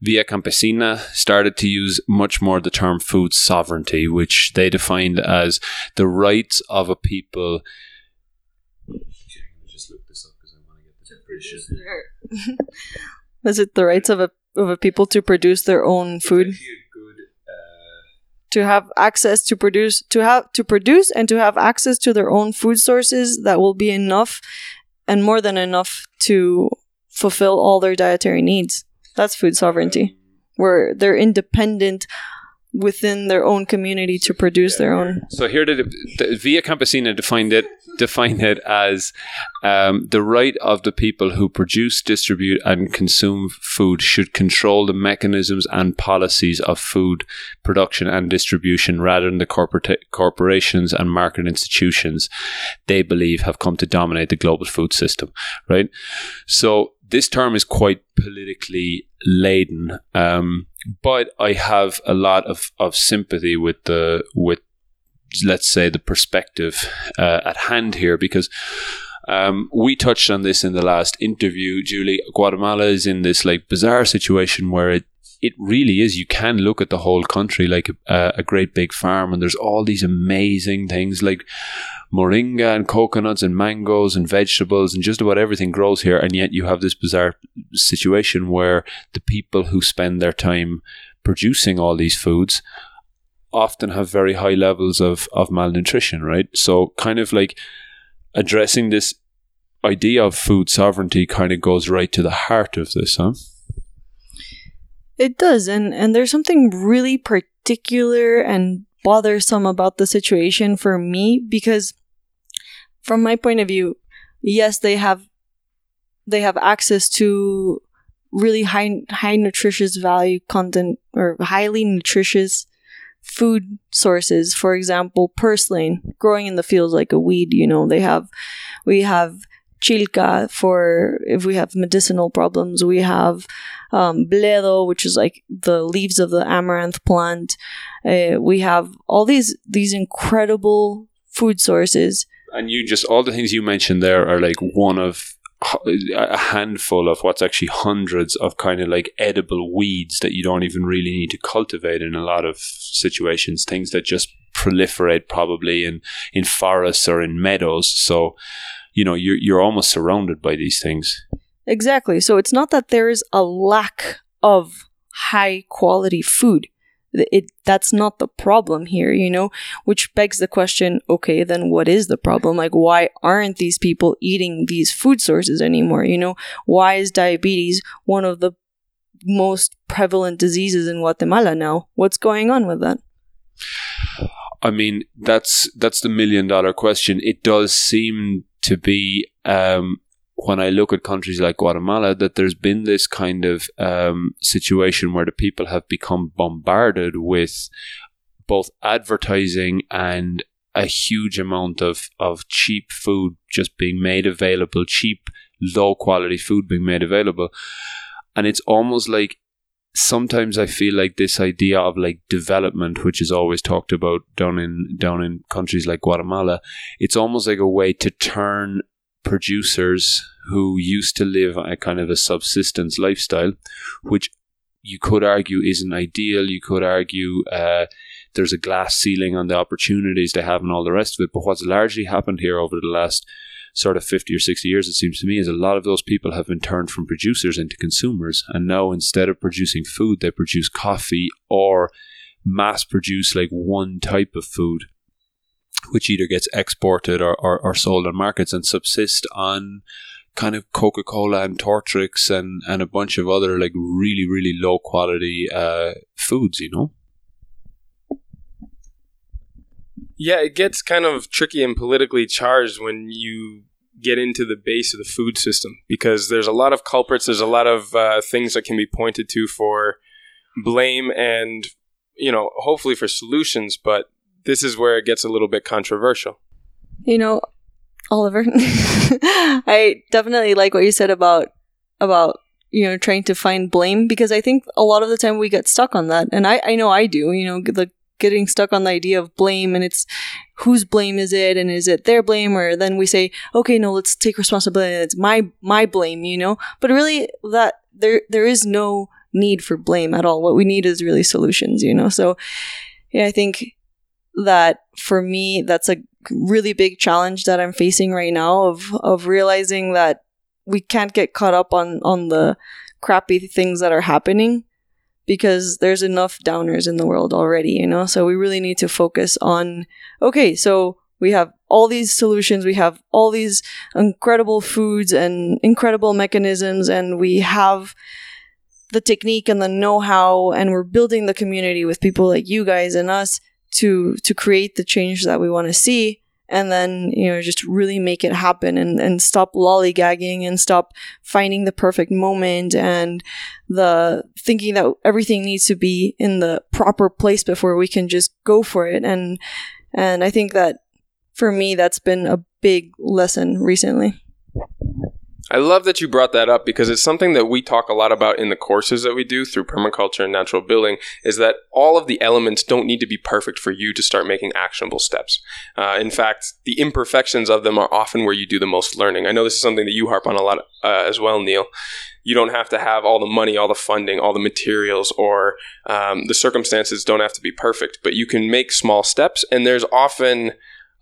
Via Campesina started to use much more the term food sovereignty, which they defined as the rights of a people. Just look this up because I want to get the definition. Is it the rights of a of a people to produce their own food? to have access to produce to have to produce and to have access to their own food sources that will be enough and more than enough to fulfill all their dietary needs. That's food sovereignty. Where they're independent within their own community to produce their own. So here, the Via Campesina defined it defined it as um, the right of the people who produce, distribute, and consume food should control the mechanisms and policies of food production and distribution, rather than the corporate corporations and market institutions they believe have come to dominate the global food system. Right. So this term is quite politically laden, um, but I have a lot of, of sympathy with the with let's say the perspective uh, at hand here because um, we touched on this in the last interview, Julie. Guatemala is in this like bizarre situation where it it really is. You can look at the whole country like a, a great big farm, and there's all these amazing things like moringa and coconuts and mangoes and vegetables and just about everything grows here. And yet you have this bizarre situation where the people who spend their time producing all these foods often have very high levels of, of malnutrition, right? So, kind of like addressing this idea of food sovereignty kind of goes right to the heart of this, huh? It does, and and there's something really particular and bothersome about the situation for me because, from my point of view, yes, they have they have access to really high high nutritious value content or highly nutritious food sources. For example, purslane growing in the fields like a weed. You know, they have we have chilca for if we have medicinal problems. We have um, bledo, which is like the leaves of the amaranth plant. Uh, we have all these these incredible food sources. And you just all the things you mentioned there are like one of a handful of what's actually hundreds of kind of like edible weeds that you don't even really need to cultivate in a lot of situations things that just proliferate probably in in forests or in meadows. So you know you're you're almost surrounded by these things. Exactly. So it's not that there is a lack of high quality food it that's not the problem here you know? Which begs the question okay then what is the problem? Like why aren't these people eating these food sources anymore you know? Why is diabetes one of the most prevalent diseases in Guatemala now? What's going on with that? I mean, that's that's the million dollar question. It does seem to be um, when I look at countries like Guatemala, that there's been this kind of um, situation where the people have become bombarded with both advertising and a huge amount of, of cheap food just being made available, cheap, low quality food being made available. And it's almost like sometimes I feel like this idea of like development, which is always talked about down in down in countries like Guatemala, it's almost like a way to turn producers who used to live a kind of a subsistence lifestyle, which you could argue isn't ideal. You could argue uh, there's a glass ceiling on the opportunities they have and all the rest of it. But what's largely happened here over the last sort of 50 or 60 years, it seems to me, is a lot of those people have been turned from producers into consumers. And now instead of producing food, they produce coffee or mass produce like one type of food which either gets exported or, or, or sold on markets and subsist on kind of Coca Cola and Tortrix and, and a bunch of other like really, really low quality uh, foods, you know? Yeah, it gets kind of tricky and politically charged when you get into the base of the food system because there's a lot of culprits, there's a lot of uh, things that can be pointed to for blame and, you know, hopefully for solutions, but this is where it gets a little bit controversial. You know, Oliver, I definitely like what you said about about you know trying to find blame because I think a lot of the time we get stuck on that, and I I know I do. You know, the getting stuck on the idea of blame and it's whose blame is it and is it their blame or then we say okay no let's take responsibility it's my my blame you know but really that there there is no need for blame at all what we need is really solutions you know so yeah i think that for me that's a really big challenge that I'm facing right now of of realizing that we can't get caught up on on the crappy things that are happening because there's enough downers in the world already, you know? So we really need to focus on okay, so we have all these solutions, we have all these incredible foods and incredible mechanisms and we have the technique and the know-how and we're building the community with people like you guys and us to to create the change that we want to see and then you know just really make it happen and, and stop lollygagging and stop finding the perfect moment and the thinking that everything needs to be in the proper place before we can just go for it. And and i think that for me that's been a big lesson recently I love that you brought that up because it's something that we talk a lot about in the courses that we do through permaculture and natural building is that all of the elements don't need to be perfect for you to start making actionable steps. Uh, in fact, the imperfections of them are often where you do the most learning. I know this is something that you harp on a lot uh, as well, Neil. You don't have to have all the money, all the funding, all the materials, or um, the circumstances don't have to be perfect, but you can make small steps, and there's often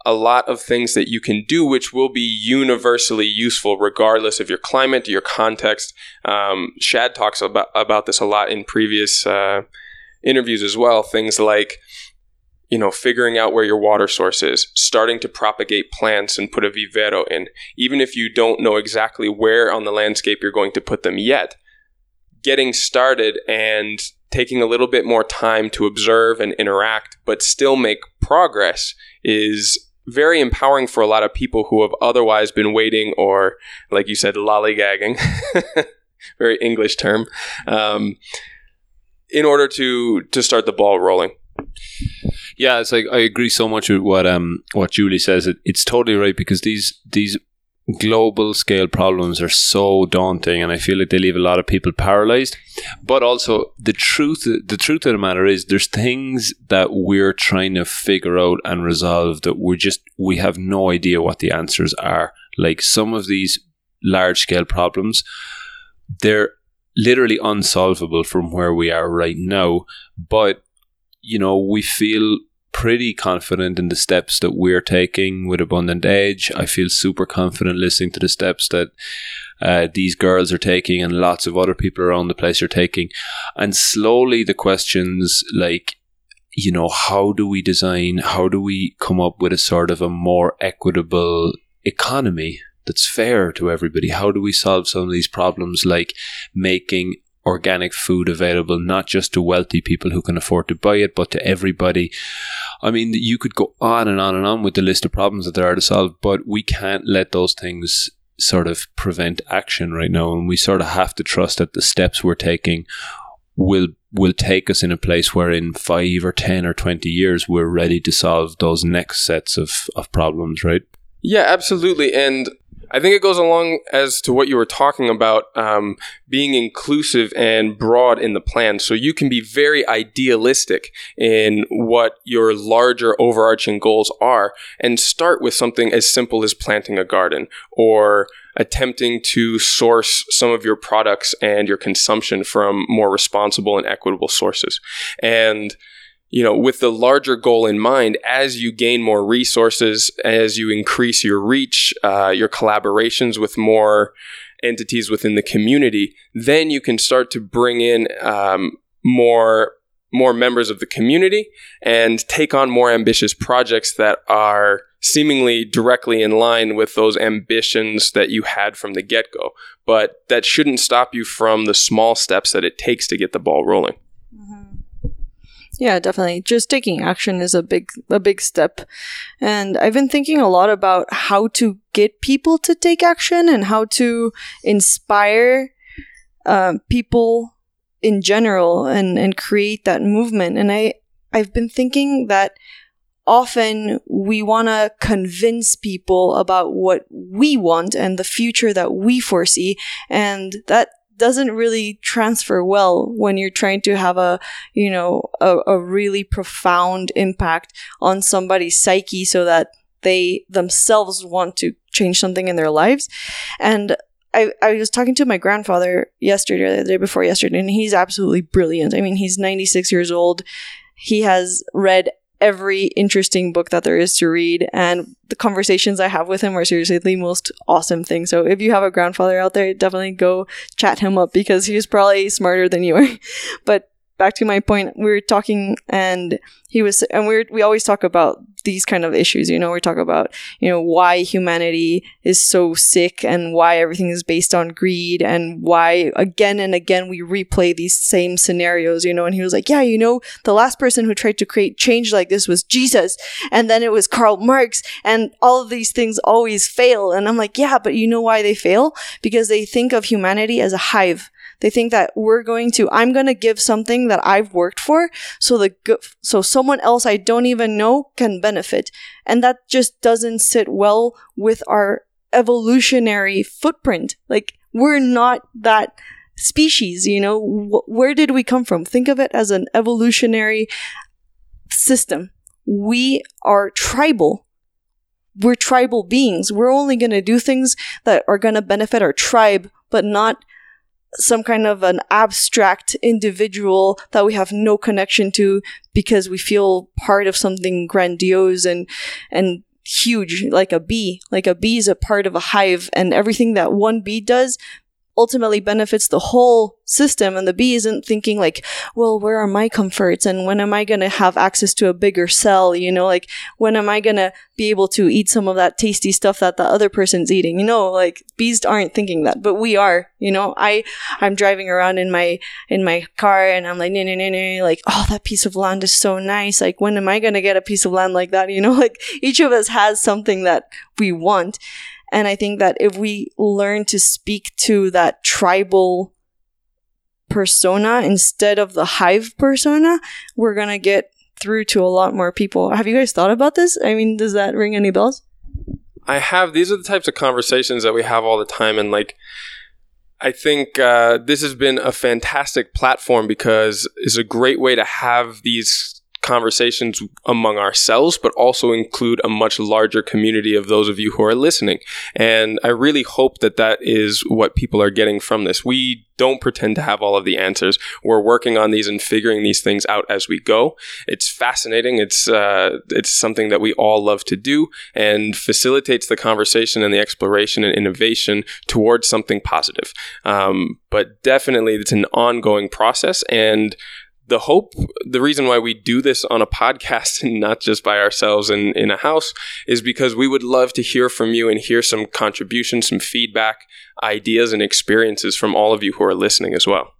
a lot of things that you can do, which will be universally useful regardless of your climate, your context. Um, Shad talks about, about this a lot in previous uh, interviews as well. Things like, you know, figuring out where your water source is, starting to propagate plants and put a vivero in, even if you don't know exactly where on the landscape you're going to put them yet. Getting started and taking a little bit more time to observe and interact, but still make progress is very empowering for a lot of people who have otherwise been waiting or, like you said, lollygagging, very English term, um, in order to to start the ball rolling. Yeah, it's like I agree so much with what um what Julie says. It, it's totally right because these these global scale problems are so daunting and I feel like they leave a lot of people paralyzed. But also the truth the truth of the matter is there's things that we're trying to figure out and resolve that we're just we have no idea what the answers are. Like some of these large scale problems, they're literally unsolvable from where we are right now. But you know, we feel pretty confident in the steps that we're taking with Abundant Edge. I feel super confident listening to the steps that uh, these girls are taking and lots of other people around the place are taking. And slowly the questions like, you know, how do we design, how do we come up with a sort of a more equitable economy that's fair to everybody? How do we solve some of these problems like making organic food available not just to wealthy people who can afford to buy it, but to everybody. I mean, you could go on and on and on with the list of problems that there are to solve, but we can't let those things sort of prevent action right now. And we sort of have to trust that the steps we're taking will will take us in a place where in five or ten or twenty years we're ready to solve those next sets of, of problems, right? Yeah, absolutely. And I think it goes along as to what you were talking about, um, being inclusive and broad in the plan. So you can be very idealistic in what your larger overarching goals are and start with something as simple as planting a garden or attempting to source some of your products and your consumption from more responsible and equitable sources. And you know, with the larger goal in mind, as you gain more resources, as you increase your reach, uh, your collaborations with more entities within the community, then you can start to bring in um, more more members of the community and take on more ambitious projects that are seemingly directly in line with those ambitions that you had from the get go. But that shouldn't stop you from the small steps that it takes to get the ball rolling. Yeah, definitely. Just taking action is a big a big step. And I've been thinking a lot about how to get people to take action and how to inspire uh, people in general and and create that movement. And I I've been thinking that often we want to convince people about what we want and the future that we foresee and that doesn't really transfer well when you're trying to have a you know a, a really profound impact on somebody's psyche so that they themselves want to change something in their lives and I, I was talking to my grandfather yesterday, the day before yesterday, and he's absolutely brilliant. I mean, he's 96 years old. He has read every interesting book that there is to read and the conversations I have with him are seriously the most awesome thing. So if you have a grandfather out there, definitely go chat him up because he's probably smarter than you are. but back to my point, we were talking and he was, and we we always talk about these kind of issues, you know, we talk about, you know, why humanity is so sick and why everything is based on greed and why again and again we replay these same scenarios, you know, and he was like, yeah, you know, the last person who tried to create change like this was Jesus and then it was Karl Marx and all of these things always fail. And I'm like, yeah, but you know why they fail? Because they think of humanity as a hive they think that we're going to, I'm going to give something that I've worked for so the, so someone else I don't even know can benefit. And that just doesn't sit well with our evolutionary footprint. Like we're not that species, you know, Wh- where did we come from? Think of it as an evolutionary system. We are tribal we're tribal beings. We're only going to do things that are going to benefit our tribe, but not some kind of an abstract individual that we have no connection to because we feel part of something grandiose and and huge like a bee. Like a bee is a part of a hive and everything that one bee does ultimately benefits the whole system and the bee isn't thinking like well where are my comforts and when am i going to have access to a bigger cell you know? Like when am i going to be able to eat some of that tasty stuff that the other person's eating? You know like bees aren't thinking that but we are you know? I i'm driving around in my in my car and i'm like no no no no like oh that piece of land is so nice. Like when am i going to get a piece of land like that? You know like each of us has something that we want and I think that if we learn to speak to that tribal persona instead of the hive persona, we're going to get through to a lot more people. Have you guys thought about this? I mean, does that ring any bells? I have these are the types of conversations that we have all the time, and like I think uh, this has been a fantastic platform because it's a great way to have these conversations among ourselves, but also include a much larger community of those of you who are listening. And I really hope that that is what people are getting from this. We don't pretend to have all of the answers. We're working on these and figuring these things out as we go. It's fascinating. It's uh, it's something that we all love to do and facilitates the conversation and the exploration and innovation towards something positive. Um, but definitely, it's an ongoing process and the hope, the reason why we do this on a podcast and not just by ourselves in, in a house is because we would love to hear from you and hear some contributions, some feedback, ideas, and experiences from all of you who are listening as well.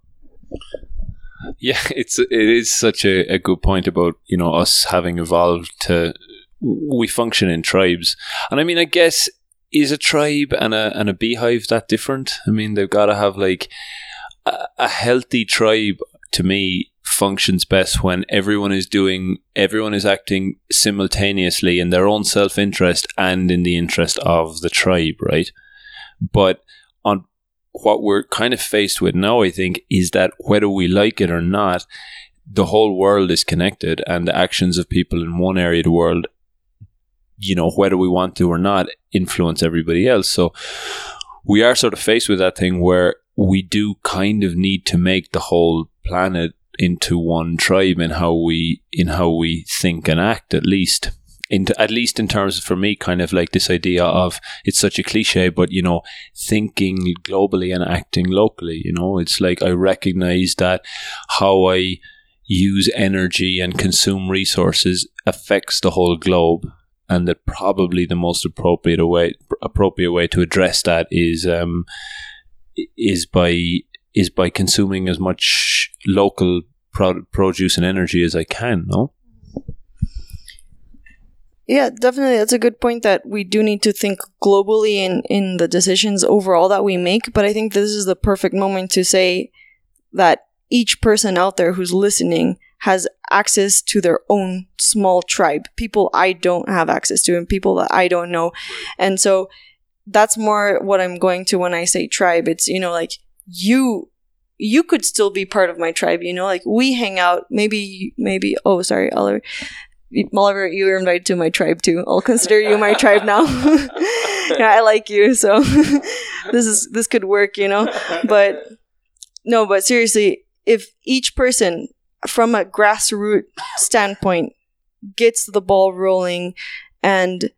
Yeah, it's it is such a, a good point about you know us having evolved to we function in tribes, and I mean I guess is a tribe and a and a beehive that different? I mean they've got to have like a, a healthy tribe to me functions best when everyone is doing everyone is acting simultaneously in their own self-interest and in the interest of the tribe right? But on what we're kind of faced with now i think is that whether we like it or not the whole world is connected and the actions of people in one area of the world you know whether we want to or not influence everybody else. So we are sort of faced with that thing where we do kind of need to make the whole planet into one tribe in how we in how we think and act at least. Into at least in terms of, for me kind of like this idea of it's such a cliche but you know thinking globally and acting locally you know? It's like i recognize that how i use energy and consume resources affects the whole globe and that probably the most appropriate way appropriate way to address that is um, is by is by consuming as much local pro- produce and energy as I can. No. Yeah, definitely. That's a good point that we do need to think globally in, in the decisions overall that we make. But I think this is the perfect moment to say that each person out there who's listening has access to their own small tribe, people I don't have access to and people that I don't know. And so that's more what I'm going to when I say tribe. It's, you know, like you you could still be part of my tribe, you know, like we hang out, maybe, maybe, oh, sorry, Oliver. Oliver, you were invited to my tribe too. I'll consider you my tribe now. yeah, I like you, so this is this could work, you know. But no, but seriously, if each person from a grassroots standpoint gets the ball rolling and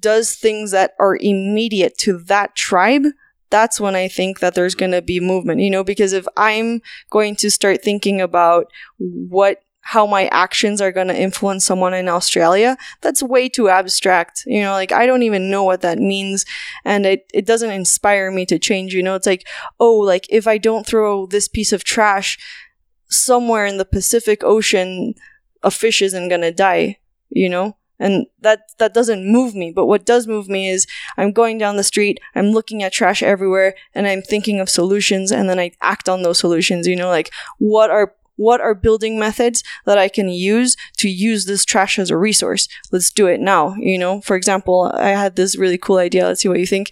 does things that are immediate to that tribe, that's when I think that there's going to be movement, you know, because if I'm going to start thinking about what how my actions are going to influence someone in Australia, that's way too abstract. You know, like I don't even know what that means and it, it doesn't inspire me to change. You know, it's like, oh, like if I don't throw this piece of trash somewhere in the Pacific Ocean, a fish isn't going to die, you know? And that that doesn't move me but what does move me is i'm going down the street i'm looking at trash everywhere and i'm thinking of solutions and then i act on those solutions you know like what are what are building methods that I can use to use this trash as a resource? Let's do it now. You know, for example, I had this really cool idea. Let's see what you think.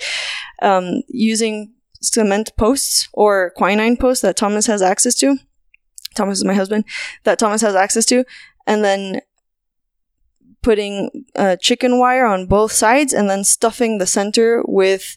Um, using cement posts or quinine posts that Thomas has access to. Thomas is my husband. That Thomas has access to, and then putting uh, chicken wire on both sides and then stuffing the center with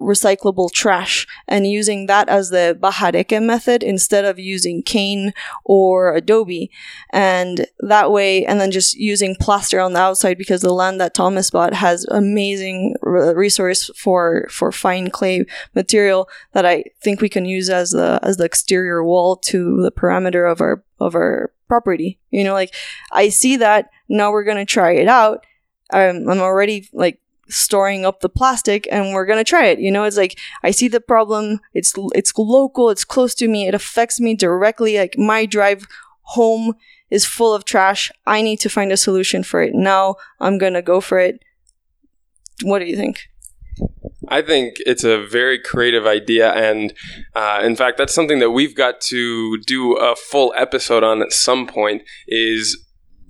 unrecyclable trash and using that as the bajareque method instead of using cane or adobe. And that way and then just using plaster on the outside because the land that thomas bought has amazing resource for for fine clay material that i think we can use as the as the exterior wall to the parameter of our of our property. You know like i see that. Now we're going to try it out. Um, I'm already like storing up the plastic and we're going to try it. You know, it's like I see the problem. It's it's local, it's close to me. It affects me directly. Like my drive home is full of trash. I need to find a solution for it. Now I'm going to go for it. What do you think? I think it's a very creative idea. And uh, in fact, that's something that we've got to do a full episode on at some point is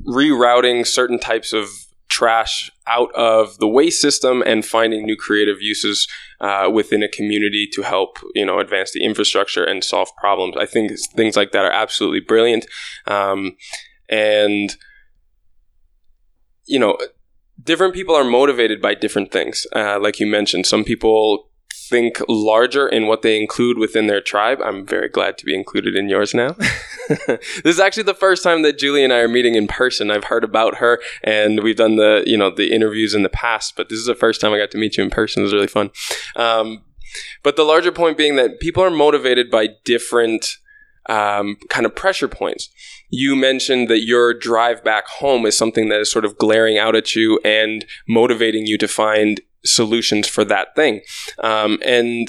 rerouting certain types of trash out of the waste system and finding new creative uses uh, within a community to help you know advance the infrastructure and solve problems. I think things like that are absolutely brilliant, um, and you know different people are motivated by different things. Uh, like you mentioned, some people think larger in what they include within their tribe. I'm very glad to be included in yours now. this is actually the first time that Julie and I are meeting in person. I've heard about her and we've done the, you know, the interviews in the past, but this is the first time I got to meet you in person. It was really fun. Um, but the larger point being that people are motivated by different um, kind of pressure points. You mentioned that your drive back home is something that is sort of glaring out at you and motivating you to find solutions for that thing. Um, and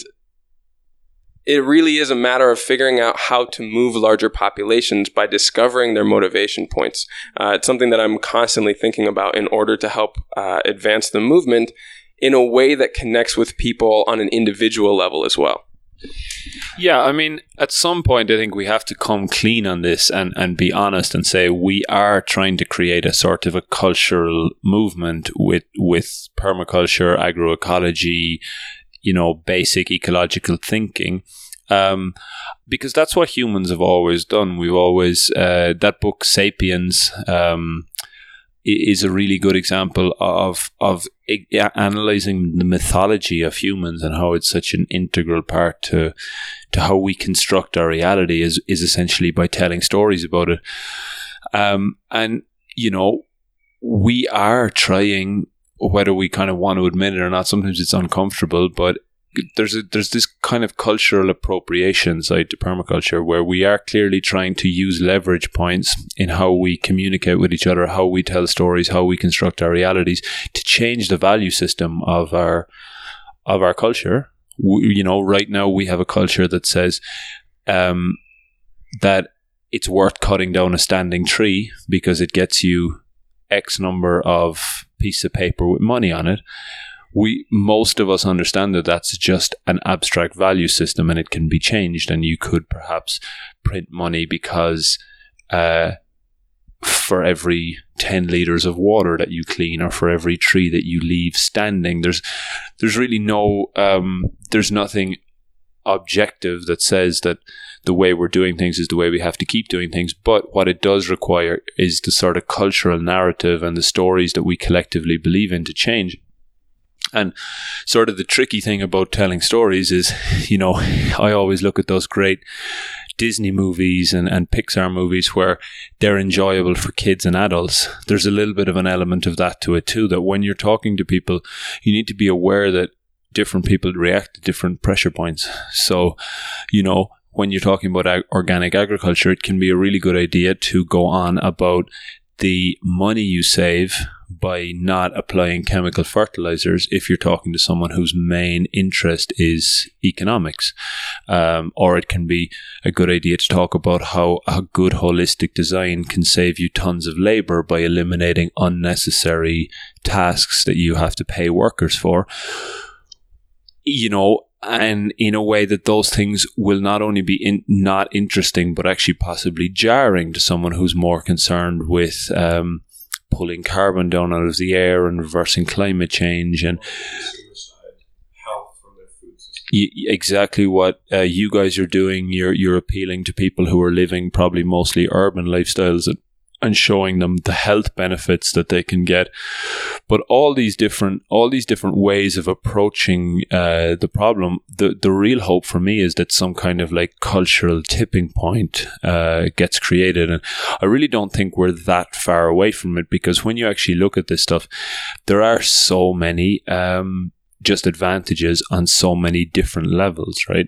it really is a matter of figuring out how to move larger populations by discovering their motivation points. Uh, it's something that I'm constantly thinking about in order to help uh, advance the movement in a way that connects with people on an individual level as well. Yeah, I mean, at some point, I think we have to come clean on this and, and be honest and say we are trying to create a sort of a cultural movement with with permaculture, agroecology, you know, basic ecological thinking. Um, because that's what humans have always done. We've always uh, that book *Sapiens* um, is a really good example of of analyzing the mythology of humans and how it's such an integral part to to how we construct our reality is is essentially by telling stories about it. Um, and you know, we are trying, whether we kind of want to admit it or not. Sometimes it's uncomfortable, but there's a, there's this kind of cultural appropriation side to permaculture where we are clearly trying to use leverage points in how we communicate with each other, how we tell stories, how we construct our realities to change the value system of our of our culture. We, you know, right now we have a culture that says um, that it's worth cutting down a standing tree because it gets you X number of piece of paper with money on it we most of us understand that that's just an abstract value system and it can be changed and you could perhaps print money because uh, for every 10 liters of water that you clean or for every tree that you leave standing there's there's really no um, there's nothing objective that says that the way we're doing things is the way we have to keep doing things. But what it does require is the sort of cultural narrative and the stories that we collectively believe in to change. And sort of the tricky thing about telling stories is, you know, I always look at those great Disney movies and, and Pixar movies where they're enjoyable for kids and adults. There's a little bit of an element of that to it too, that when you're talking to people, you need to be aware that different people react to different pressure points. So, you know, when you're talking about ag- organic agriculture, it can be a really good idea to go on about the money you save by not applying chemical fertilizers if you're talking to someone whose main interest is economics. Um, or it can be a good idea to talk about how a good holistic design can save you tons of labor by eliminating unnecessary tasks that you have to pay workers for. You know, and in a way that those things will not only be in, not interesting, but actually possibly jarring to someone who's more concerned with um, pulling carbon down out of the air and reversing climate change and exactly what uh, you guys are doing. You're you're appealing to people who are living probably mostly urban lifestyles and showing them the health benefits that they can get. But all these different, all these different ways of approaching uh, the problem, the the real hope for me is that some kind of like cultural tipping point uh, gets created, and I really don't think we're that far away from it because when you actually look at this stuff, there are so many. Um, just advantages on so many different levels, right?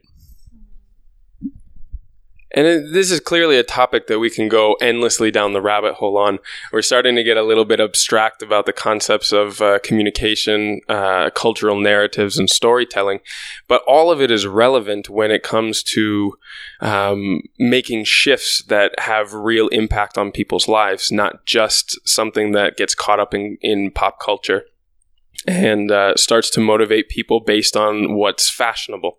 And it, this is clearly a topic that we can go endlessly down the rabbit hole on. We're starting to get a little bit abstract about the concepts of uh, communication, uh, cultural narratives, and storytelling. But all of it is relevant when it comes to um, making shifts that have real impact on people's lives, not just something that gets caught up in, in pop culture and uh, starts to motivate people based on what's fashionable.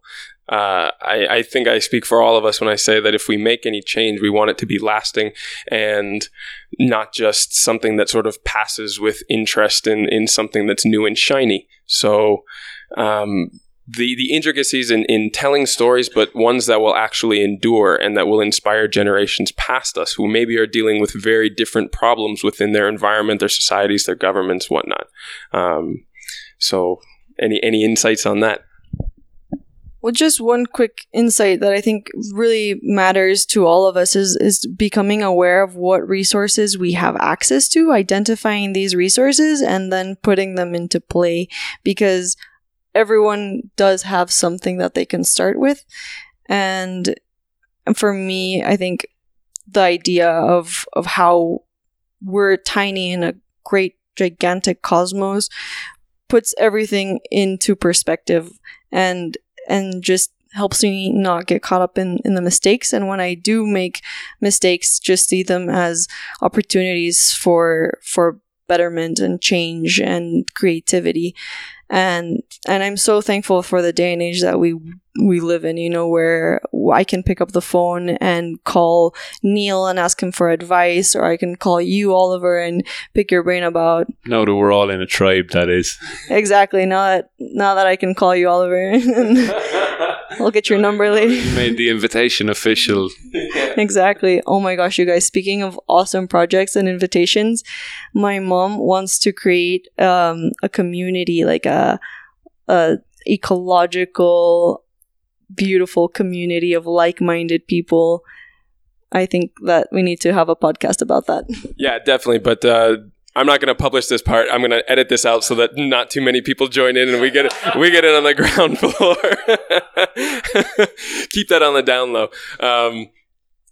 Uh, I, I think I speak for all of us when I say that if we make any change, we want it to be lasting and not just something that sort of passes with interest in, in something that's new and shiny. So, um, the, the intricacies in, in telling stories, but ones that will actually endure and that will inspire generations past us who maybe are dealing with very different problems within their environment, their societies, their governments, whatnot. Um, so, any any insights on that? Well, just one quick insight that I think really matters to all of us is is becoming aware of what resources we have access to, identifying these resources, and then putting them into play because everyone does have something that they can start with, and for me, I think the idea of of how we're tiny in a great gigantic cosmos puts everything into perspective. And and just helps me not get caught up in, in the mistakes. And when I do make mistakes, just see them as opportunities for for betterment and change and creativity and and I'm so thankful for the day and age that we we live in, you know, where I can pick up the phone and call Neil and ask him for advice, or I can call you, Oliver, and pick your brain about. Now that we're all in a tribe, that is. Exactly. Now that now that I can call you, Oliver, I'll get your number later. You made the invitation official. exactly. Oh my gosh, you guys! Speaking of awesome projects and invitations, my mom wants to create um, a community, like a, a ecological beautiful community of like-minded people. I think that we need to have a podcast about that. Yeah, definitely. But uh, I'm not going to publish this part. I'm going to edit this out so that not too many people join in and we get it, we get it on the ground floor. Keep that on the down low. Um,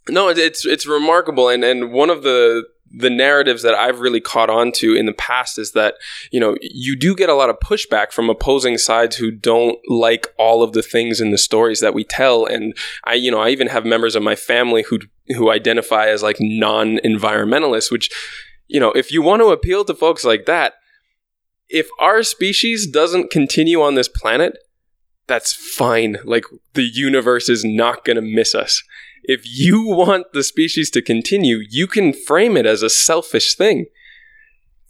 no, it's it's remarkable, and and one of the the narratives that I've really caught on to in the past is that, you know, you do get a lot of pushback from opposing sides who don't like all of the things in the stories that we tell. And I, you know, I even have members of my family who, who identify as like non environmentalists, which, you know, if you want to appeal to folks like that, if our species doesn't continue on this planet, that's fine. Like the universe is not going to miss us if you want the species to continue, you can frame it as a selfish thing.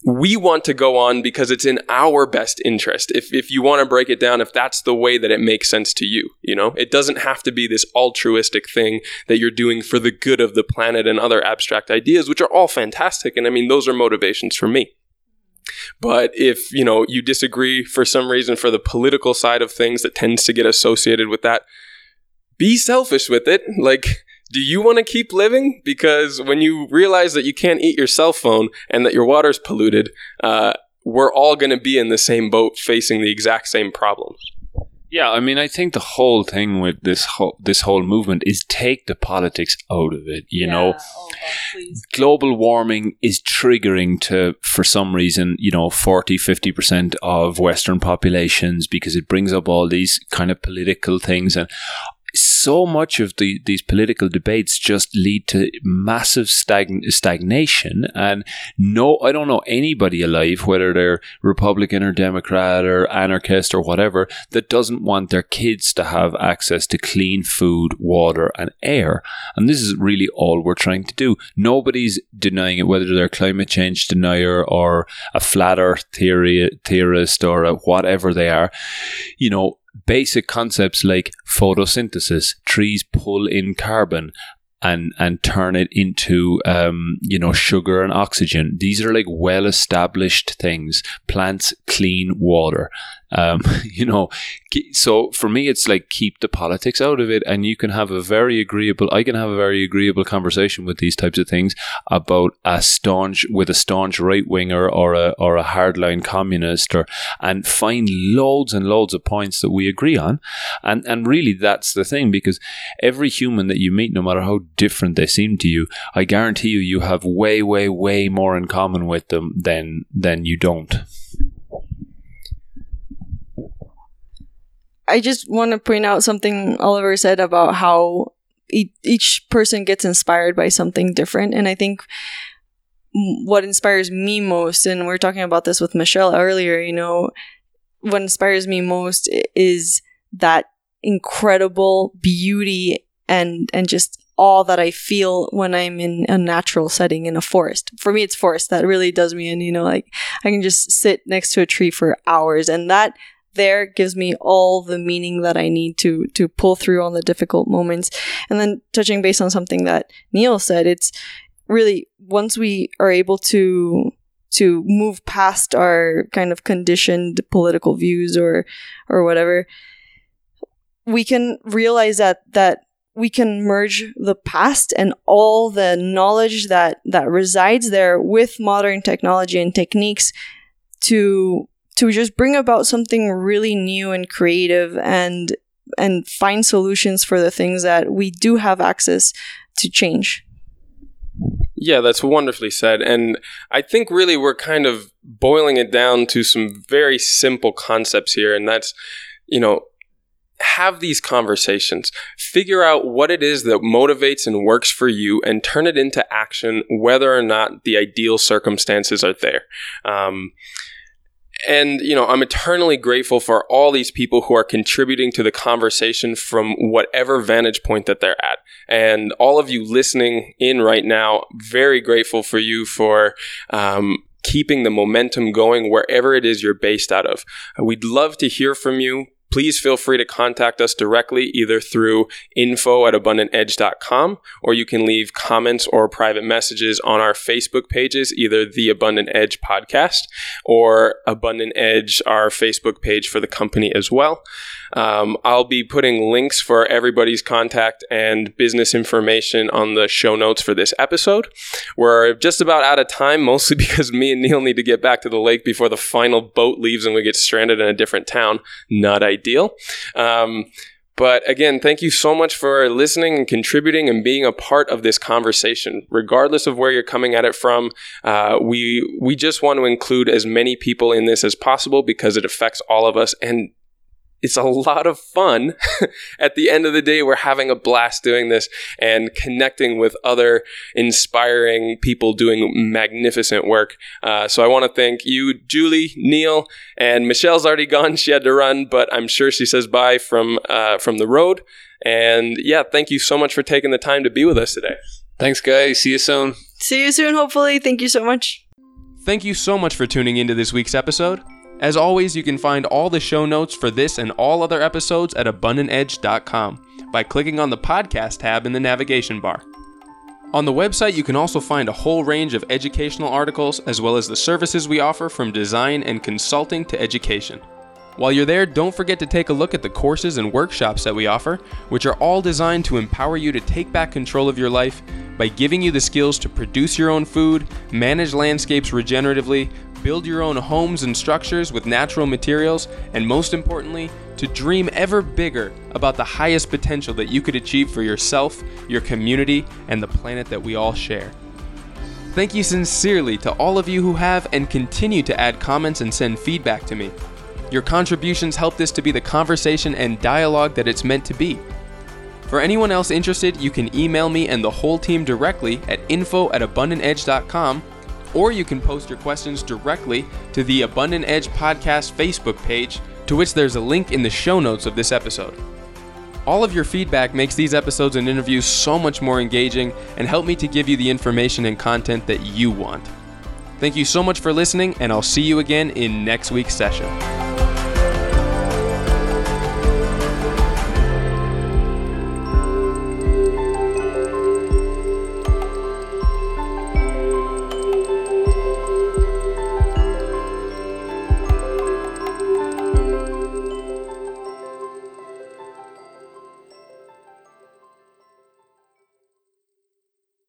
We want to go on because it's in our best interest. If, if you want to break it down, if that's the way that it makes sense to you, you know, it doesn't have to be this altruistic thing that you're doing for the good of the planet and other abstract ideas, which are all fantastic. And I mean, those are motivations for me. But if, you know, you disagree for some reason for the political side of things that tends to get associated with that, be selfish with it. Like, do you want to keep living? Because when you realize that you can't eat your cell phone and that your water's polluted, uh, we're all going to be in the same boat facing the exact same problems. Yeah, I mean, I think the whole thing with this whole this whole movement is take the politics out of it. You yeah. know, oh, God, global warming is triggering to, for some reason, you know, 40, 50 percent of Western populations because it brings up all these kind of political things. And so much of the, these political debates just lead to massive stagn- stagnation. And no, I don't know anybody alive, whether they're Republican or Democrat or anarchist or whatever, that doesn't want their kids to have access to clean food, water, and air. And this is really all we're trying to do. Nobody's denying it, whether they're climate change denier or a flat earth theory, theorist or whatever they are. You know, basic concepts like photosynthesis, trees pull in carbon and and turn it into um, you know sugar and oxygen. These are like well established things. Plants clean water. Um, you know, so for me, it's like keep the politics out of it, and you can have a very agreeable. I can have a very agreeable conversation with these types of things about a staunch with a staunch right winger or a or a hardline communist, or and find loads and loads of points that we agree on, and and really that's the thing because every human that you meet, no matter how different they seem to you, I guarantee you, you have way way way more in common with them than than you don't. I just want to point out something Oliver said about how e- each person gets inspired by something different. And I think what inspires me most, and we are talking about this with Michelle earlier, you know, what inspires me most is that incredible beauty and and just all that I feel when I'm in a natural setting in a forest. For me, it's forest that really does me in. You know, like I can just sit next to a tree for hours, and that there gives me all the meaning that I need to to pull through on the difficult moments. And then touching base on something that Neil said, it's really once we are able to to move past our kind of conditioned political views or or whatever we can realize that that we can merge the past and all the knowledge that that resides there with modern technology and techniques to to just bring about something really new and creative and and find solutions for the things that we do have access to change. Yeah, that's wonderfully said. And I think really we're kind of boiling it down to some very simple concepts here. And that's, you know, have these conversations. Figure out what it is that motivates and works for you and turn it into action, whether or not the ideal circumstances are there. Um, and you know i'm eternally grateful for all these people who are contributing to the conversation from whatever vantage point that they're at. And all of you listening in right now very grateful for you for um, keeping the momentum going wherever it is you're based out of. We'd love to hear from you please feel free to contact us directly either through info at abundantedge.com or you can leave comments or private messages on our Facebook pages, either the Abundant Edge podcast or Abundant Edge, our Facebook page for the company as well. Um, I'll be putting links for everybody's contact and business information on the show notes for this episode. We're just about out of time, mostly because me and Neil need to get back to the lake before the final boat leaves and we get stranded in a different town. Not ideal. Um, but again, thank you so much for listening and contributing and being a part of this conversation. Regardless of where you're coming at it from, uh, we we just want to include as many people in this as possible because it affects all of us. And it's a lot of fun. At the end of the day, we're having a blast doing this and connecting with other inspiring people doing magnificent work. Uh, so I want to thank you, Julie, Neil, and Michelle's already gone. She had to run, but I'm sure she says bye from uh, from the road. And yeah, thank you so much for taking the time to be with us today. Thanks, guys. See you soon. See you soon, hopefully. Thank you so much. Thank you so much for tuning into this week's episode. As always, you can find all the show notes for this and all other episodes at abundantedge.com by clicking on the podcast tab in the navigation bar. On the website, you can also find a whole range of educational articles as well as the services we offer from design and consulting to education. While you're there, don't forget to take a look at the courses and workshops that we offer, which are all designed to empower you to take back control of your life by giving you the skills to produce your own food, manage landscapes regeneratively, build your own homes and structures with natural materials, and most importantly, to dream ever bigger about the highest potential that you could achieve for yourself, your community, and the planet that we all share. Thank you sincerely to all of you who have and continue to add comments and send feedback to me. Your contributions help this to be the conversation and dialogue that it's meant to be. For anyone else interested, you can email me and the whole team directly at info at abundantedge.com or you can post your questions directly to the Abundant Edge Podcast Facebook page, to which there's a link in the show notes of this episode. All of your feedback makes these episodes and interviews so much more engaging and help me to give you the information and content that you want. Thank you so much for listening, and I'll see you again in next week's session.